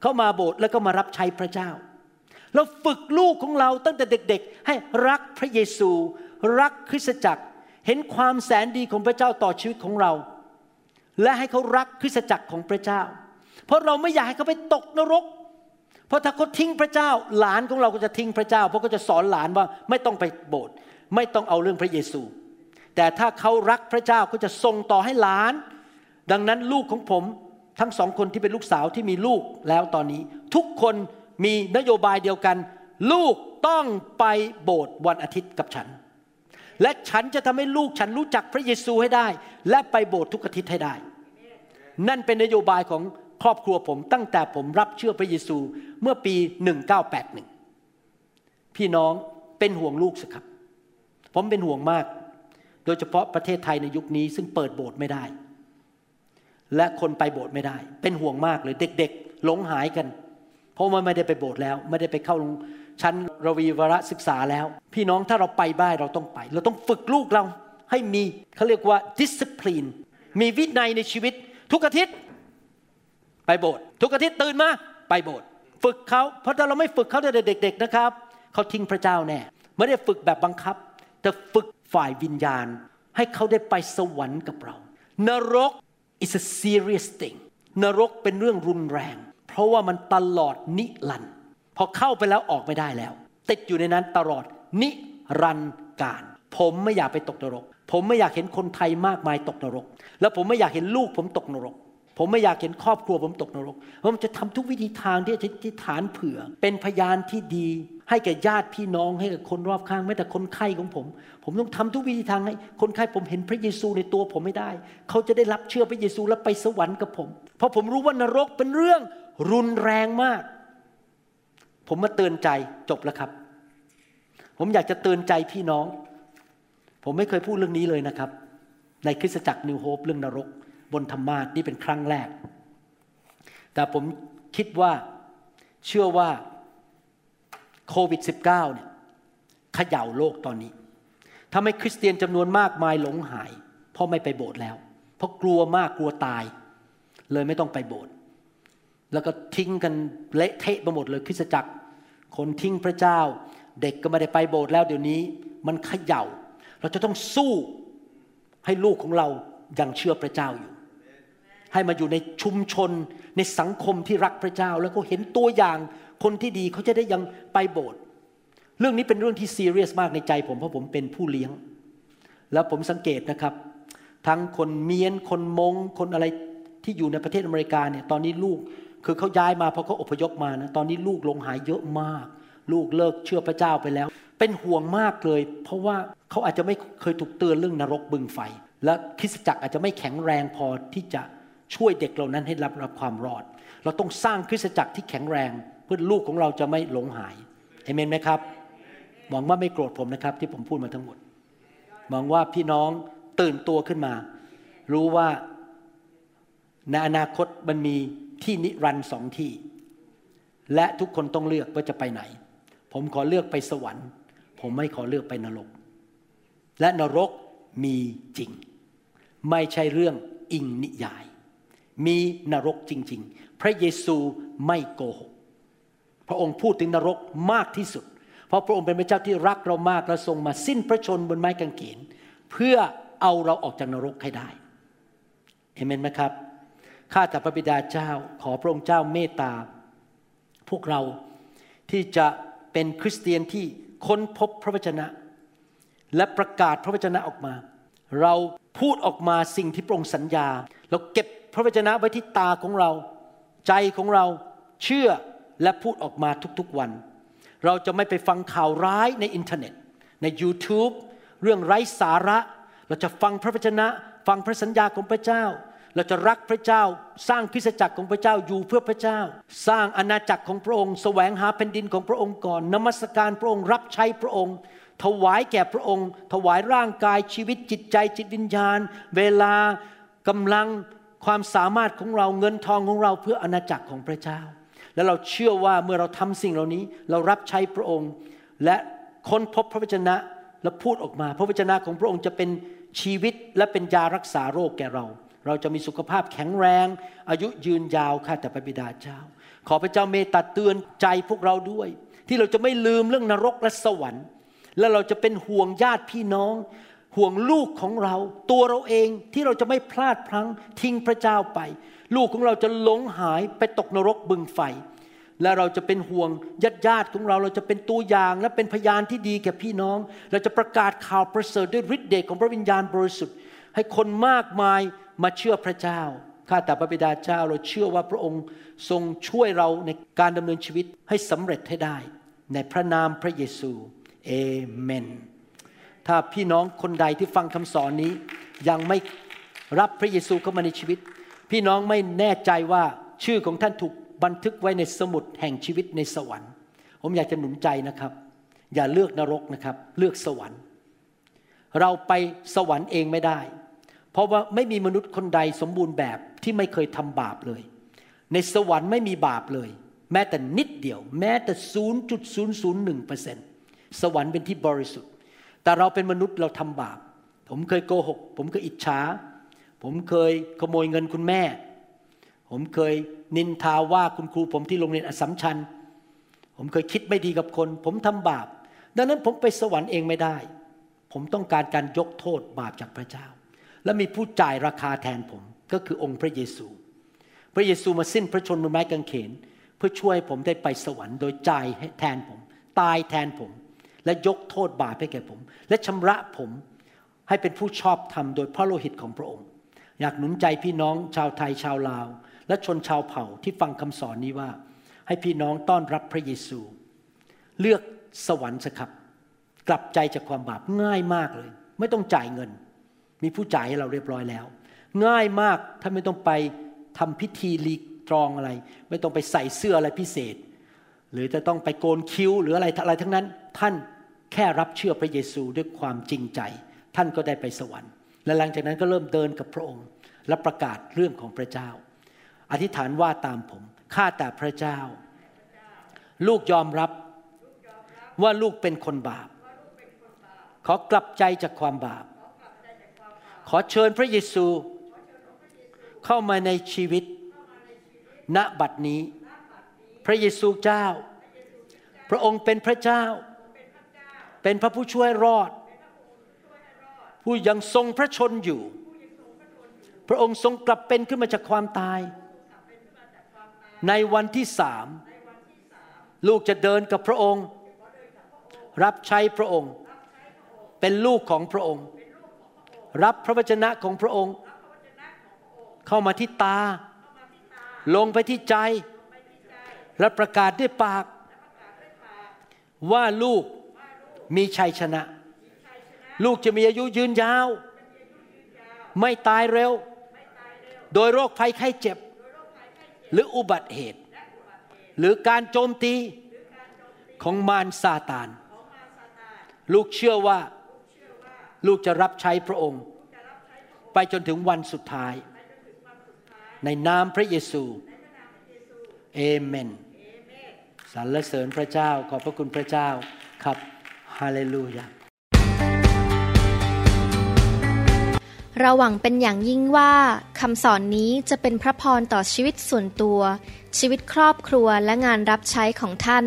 Speaker 3: เข้ามาโบสถ์แล้วก็มารับใช้พระเจ้า เราฝึกลูกของเราตั้งแต่เด็กๆ ให้รักพระเยซู รักคริสตจักร เห็นความแสนดีของพระเจ้าต่อชีวิตของเรา และให้เขารักคริสตจักรของพระเจ้า เพราะเราไม่อยากให้เขาไปตกนรก เพราะถ้าเขาทิ้งพระเจ้า หลานของเราก็จะทิ้งพระเจ้า เพราะก็จะสอนหลานว่าไม่ต้องไปโบสถ์ไม่ต้องเอาเรื่องพระเยซู แต่ถ้าเขารักพระเจ้าก็จะส่งต่อให้หลาน ดังนั้นลูกของผมทั้งสองคนที่เป็นลูกสาวที่มีลูกแล้วตอนนี้ ทุกคน มีนโยบายเดียวกัน ลูกต้องไปโบสถ์วันอาทิตย์กับฉัน และฉันจะทำให้ลูกฉันรู้จักพระเยซูให้ได้ และไปโบสถ์ทุกอาทิตย์ให้ได้ นั่นเป็นนโยบายของครอบครัวผมตั้งแต่ผมรับเชื่อพระเยซูเมื่อปี 1981 พี่น้องเป็นห่วงลูกสิครับ ผมเป็นห่วงมาก โดยเฉพาะประเทศไทยในยุคนี้ซึ่งเปิดโบสถ์ไม่ได้ และคนไปโบสถ์ไม่ได้ เป็นห่วงมากเลยเด็กๆ หลงหายกัน เพราะว่าไม่ได้ไปโบสถ์แล้ว ไม่ได้ไปเข้าชั้นรวีวรศึกษาแล้ว พี่น้องถ้าเราไปบ้านเราต้องไป เราต้องฝึกลูกเราให้มีเขาเรียกว่า discipline มีวินัยในชีวิต ทุกอาทิตย์ ไปโบสถ์ทุกอาทิตย์ตื่นมาไปโบสถ์ฝึกเขาเพราะถ้าเราไม่ฝึกเขาตั้งแต่เด็ก ๆนะครับเขาทิ้งพระเจ้าแน่ไม่ได้ฝึกแบบบังคับ แต่ฝึกฝ่ายวิญญาณ ให้เขาได้ไปสวรรค์กับเรา นรก is a serious thing นรกเป็นเรื่องรุนแรง ราะว่ามันตลอดนิรันด์พอเข้าไปแล้วออกไม่ได้แล้ว ติดอยู่ในนั้นตลอดนิรันดร์การ ผมไม่อยากไปตกนรก ผมไม่อยากเห็นคนไทยมากมายตกนรก แล้วผมไม่อยากเห็นลูกผมตกนรก ผมไม่อยากเห็นครอบครัวผมตกนรกผมจะทำทุกวิธีทางที่จะที่ฐานเผื่อ เป็นพยานที่ดี ให้แก่ญาติพี่น้องให้กับคนรอบข้างแม้แต่คนไข้ของผม ผมต้องทำทุกวิธีทางให้คนไข้ผมเห็นพระเยซูในตัวผมไม่ได้ เขาจะได้รับเชื่อพระเยซูและไปสวรรค์กับผม เพราะผมรู้ว่านรกเป็นเรื่อง รุนแรงมาก ผมมาเตือนใจจบแล้วครับ ผมอยากจะเตือนใจพี่น้อง ผมไม่เคยพูดเรื่องนี้เลยนะครับ ในคริสตจักรนิวโฮปเรื่องนรก บนธรรมาสนี่เป็นครั้งแรก แต่ผมคิดว่าเชื่อว่าโควิด -19 เนี่ยเขย่าโลกตอนนี้ทำให้คริสเตียนจำนวนมากมายหลงหาย เพราะไม่ไปโบสถ์แล้ว เพราะกลัวมากกลัวตาย เลยไม่ต้องไปโบสถ์ แล้วก็ทิ้งกันเละเทะไปหมดเลยคริสตจักร คนทิ้งพระเจ้า เด็กก็ไม่ได้ไปโบสถ์แล้วเดี๋ยวนี้ มันเขย่า เราจะต้องสู้ให้ลูกของเรายังเชื่อพระเจ้าอยู่ ให้มาอยู่ในชุมชนในสังคมที่รักพระเจ้า แล้วก็เห็นตัวอย่างคนที่ดีเขาจะได้ยังไปโบสถ์เรื่องนี้เป็นเรื่องที่ซีเรียสมากในใจผมเพราะผมเป็นผู้เลี้ยง แล้วผมสังเกตนะครับ ทั้งคนเมียนคนมงคนอะไรที่อยู่ในประเทศอเมริกาเนี่ยตอนนี้ลูก คือเขาย้ายมาเพราะเขาอพยพมานะตอนนี้ลูกลงหายเยอะมาก ลูกเลิกเชื่อพระเจ้าไปแล้ว เป็นห่วงมากเลย เพราะว่าเขาอาจจะไม่เคยถูกเตือนเรื่องนรกบึงไฟ และคริสตจักรอาจจะไม่แข็งแรงพอที่จะช่วยเด็กเหล่านั้นให้รับรับความรอด เราต้องสร้างคริสตจักรที่แข็งแรง เพื่อลูกของเราจะไม่หลงหายเอเมนไหมครับหวังว่าไม่โกรธผมนะครับ ที่ผมพูดมาทั้งหมดหวังว่าพี่น้องตื่นตัวขึ้นมา รู้ว่าในอนาคตมันมี ที่นิรันดร์สองที่ และทุกคนต้องเลือกว่าจะไปไหน ผมขอเลือกไปสวรรค์ ผมไม่ขอเลือกไปนรก และนรกมีจริง ไม่ใช่เรื่องอิงนิยาย มีนรกจริง ๆ พระเยซูไม่โกหก พระองค์พูดถึงนรกมากที่สุด เพราะพระองค์เป็นพระเจ้าที่รักเรามากและทรงมาสิ้นพระชนม์บนไม้กางเขนเพื่อเอาเราออกจากนรกให้ได้เอเมนไหมครับ ข้าแต่พระบิดาเจ้าขอพระองค์เจ้าเมตตา พวกเราที่จะเป็นคริสเตียนที่ค้นพบพระวจนะ และประกาศพระวจนะออกมา เราพูดออกมาสิ่งที่พระองค์สัญญา เราเก็บพระวจนะไว้ที่ตาของเรา ใจของเราเชื่อและพูดออกมาทุกๆวัน เราจะไม่ไปฟังข่าวร้ายในอินเทอร์เน็ต ใน YouTube เรื่องไร้สาระ เราจะฟังพระวจนะ ฟังพระสัญญาของพระเจ้า เราจะรักพระเจ้าสร้างคริสจักรของพระเจ้าอยู่เพื่อพระเจ้า สร้างอาณาจักรของพระองค์แสวงหาแผ่นดินของพระองค์ก่อนนมัสการพระองค์รับใช้พระองค์ ถวายแก่พระองค์ ถวายร่างกายชีวิตจิตใจจิตวิญญาณ เวลากำลังความสามารถของเราเงินทองของเราเพื่ออาณาจักรของพระเจ้า และเราเชื่อว่าเมื่อเราทำสิ่งเหล่านี้เรารับใช้พระองค์ และค้นพบพระวจนะและพูดออกมา พระวจนะของพระองค์จะเป็นชีวิตและเป็นยารักษาโรคแก่เรา เราจะมีสุขภาพแข็งแรง อายุยืนยาวข้าแต่พระบิดาเจ้า ขอพระเจ้าเมตตาเตือนใจพวกเราด้วย ที่เราจะไม่ลืมเรื่องนรกและสวรรค์ และเราจะเป็นห่วงญาติพี่น้อง ห่วงลูกของเรา ตัวเราเองที่เราจะไม่พลาดพลั้งทิ้งพระเจ้าไป ลูกของเราจะหลงหายไปตกนรกบึงไฟและเราจะเป็นห่วงญาติญาติของเรา เราจะเป็นตัวอย่างและเป็นพยานที่ดีแก่พี่น้อง เราจะประกาศข่าวประเสริฐด้วยฤทธิ์เดชของพระวิญญาณบริสุทธิ์ ให้คนมากมาย มาเชื่อพระเจ้าข้าแต่พระบิดาเจ้าเราเชื่อว่าพระองค์ทรงช่วยเราในการดำเนินชีวิตให้สำเร็จให้ได้ ในพระนามพระเยซูเอเมน ถ้าพี่น้องคนใดที่ฟังคำสอนนี้ ยังไม่รับพระเยซูเข้ามาในชีวิต พี่น้องไม่แน่ใจว่าชื่อของท่านถูกบันทึกไว้ในสมุดแห่งชีวิตในสวรรค์ ผมอยากจะหนุนใจนะครับ อย่าเลือกนรกนะครับ เลือกสวรรค์ เราไปสวรรค์เองไม่ได้ เพราะว่าไม่มีมนุษย์คนใดสมบูรณ์แบบที่ไม่เคยทำบาปเลย ในสวรรค์ไม่มีบาปเลย แม้แต่นิดเดียว แม้แต่ 0.001%สวรรค์เป็นที่บริสุทธิ์ แต่เราเป็นมนุษย์เราทำบาป ผมเคยโกหก ผมเคยอิจฉา ผมเคยขโมยเงินคุณแม่ ผมเคยนินทาว่าคุณครูผมที่โรงเรียนอสสัมชัญ ผมเคยคิดไม่ดีกับคน ผมทำบาป ดังนั้นผมไปสวรรค์เองไม่ได้ ผมต้องการการยกโทษบาปจากพระเจ้า และมีผู้จ่ายราคาแทนผมก็คือองค์พระเยซู พระเยซูมาสิ้นพระชนม์บนไม้กางเขน เพื่อช่วยผมได้ไปสวรรค์โดยจ่ายให้แทนผม ตายแทนผม และยกโทษบาปให้แก่ผม และชำระผมให้เป็นผู้ชอบธรรมโดยพระโลหิตของพระองค์ อยากหนุนใจพี่น้องชาวไทยชาวลาว และชนชาวเผ่าที่ฟังคำสอนนี้ว่า ให้พี่น้องต้อนรับพระเยซู เลือกสวรรค์สครับ กลับใจจากความบาปง่ายมากเลย ไม่ต้องจ่ายเงิน มีผู้จ่ายให้เราเรียบร้อยแล้ว ง่ายมากถ้าไม่ต้องไปทำพิธีรีตรองอะไร ไม่ต้องไปใส่เสื้ออะไรพิเศษ หรือจะต้องไปโกนคิ้วหรืออะไรอะไรทั้งนั้น ท่านแค่รับเชื่อพระเยซูด้วยความจริงใจ ท่านก็ได้ไปสวรรค์ และหลังจากนั้นก็เริ่มเดินกับพระองค์ และประกาศเรื่องของพระเจ้า อธิษฐานว่าตามผมข้าแต่พระเจ้า ลูกยอมรับว่าลูกเป็นคนบาป ขอกลับใจจากความบาป ขอเชิญพระเยซูเข้ามาในชีวิต ณ บัดนี้ พระเยซูเจ้า พระองค์เป็นพระเจ้า เป็นพระผู้ช่วยรอด ผู้ยังทรงพระชนอยู่ พระองค์ทรงกลับเป็นขึ้นมาจากความตาย ในวันที่สาม ลูกจะเดินกับพระองค์ รับใช้พระองค์ เป็นลูกของพระองค์ รับพระวจนะของพระองค์ เข้ามาที่ตา ลงไปที่ใจ และประกาศด้วยปาก ว่าลูกมีชัยชนะ ลูกจะมีอายุยืนยาว ไม่ตายเร็ว โดยโรคภัยไข้เจ็บ หรืออุบัติเหตุ หรือการโจมตีของมารซาตาน ลูกเชื่อว่า ลูกจะรับใช้พระองค์ ไปจนถึงวันสุดท้าย ในนามพระเยซูเอเมนสรรเสริญพระเจ้าขอบพระคุณพระเจ้าครับฮาเลลูยา
Speaker 1: เราหวังเป็นอย่างยิ่งว่าคำสอนนี้จะเป็นพระพรต่อชีวิตส่วนตัว ชีวิตครอบครัวและงานรับใช้ของท่าน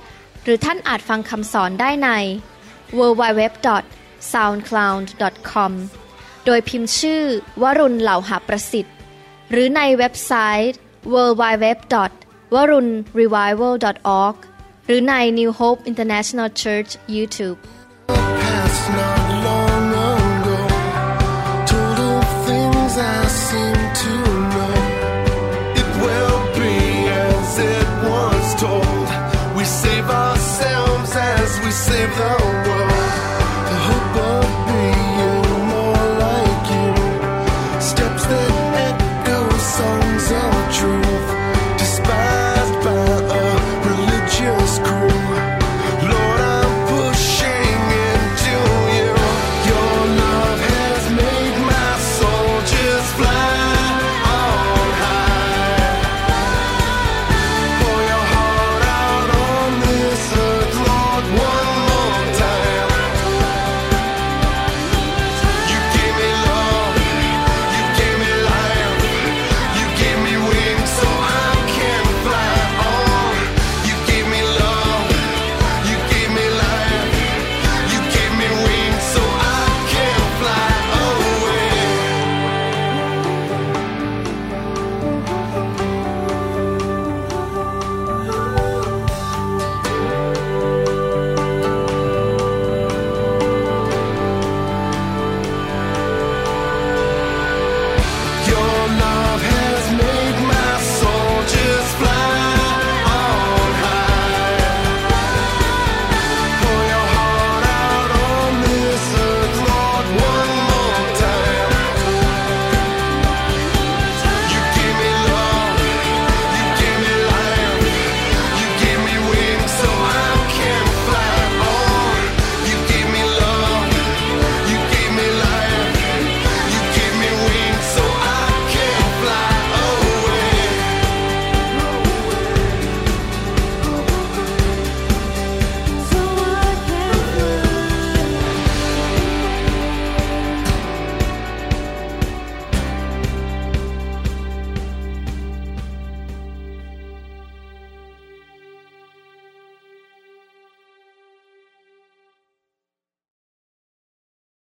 Speaker 1: หรือท่านอาจฟังคำสอนได้ใน www.soundcloud.com โดยพิมพ์ชื่อวรุณเหล่าหาประสิทธิ์ หรือในเว็บไซต์ www.warunrevival.org หรือใน New Hope International Church YouTube
Speaker 2: save the world.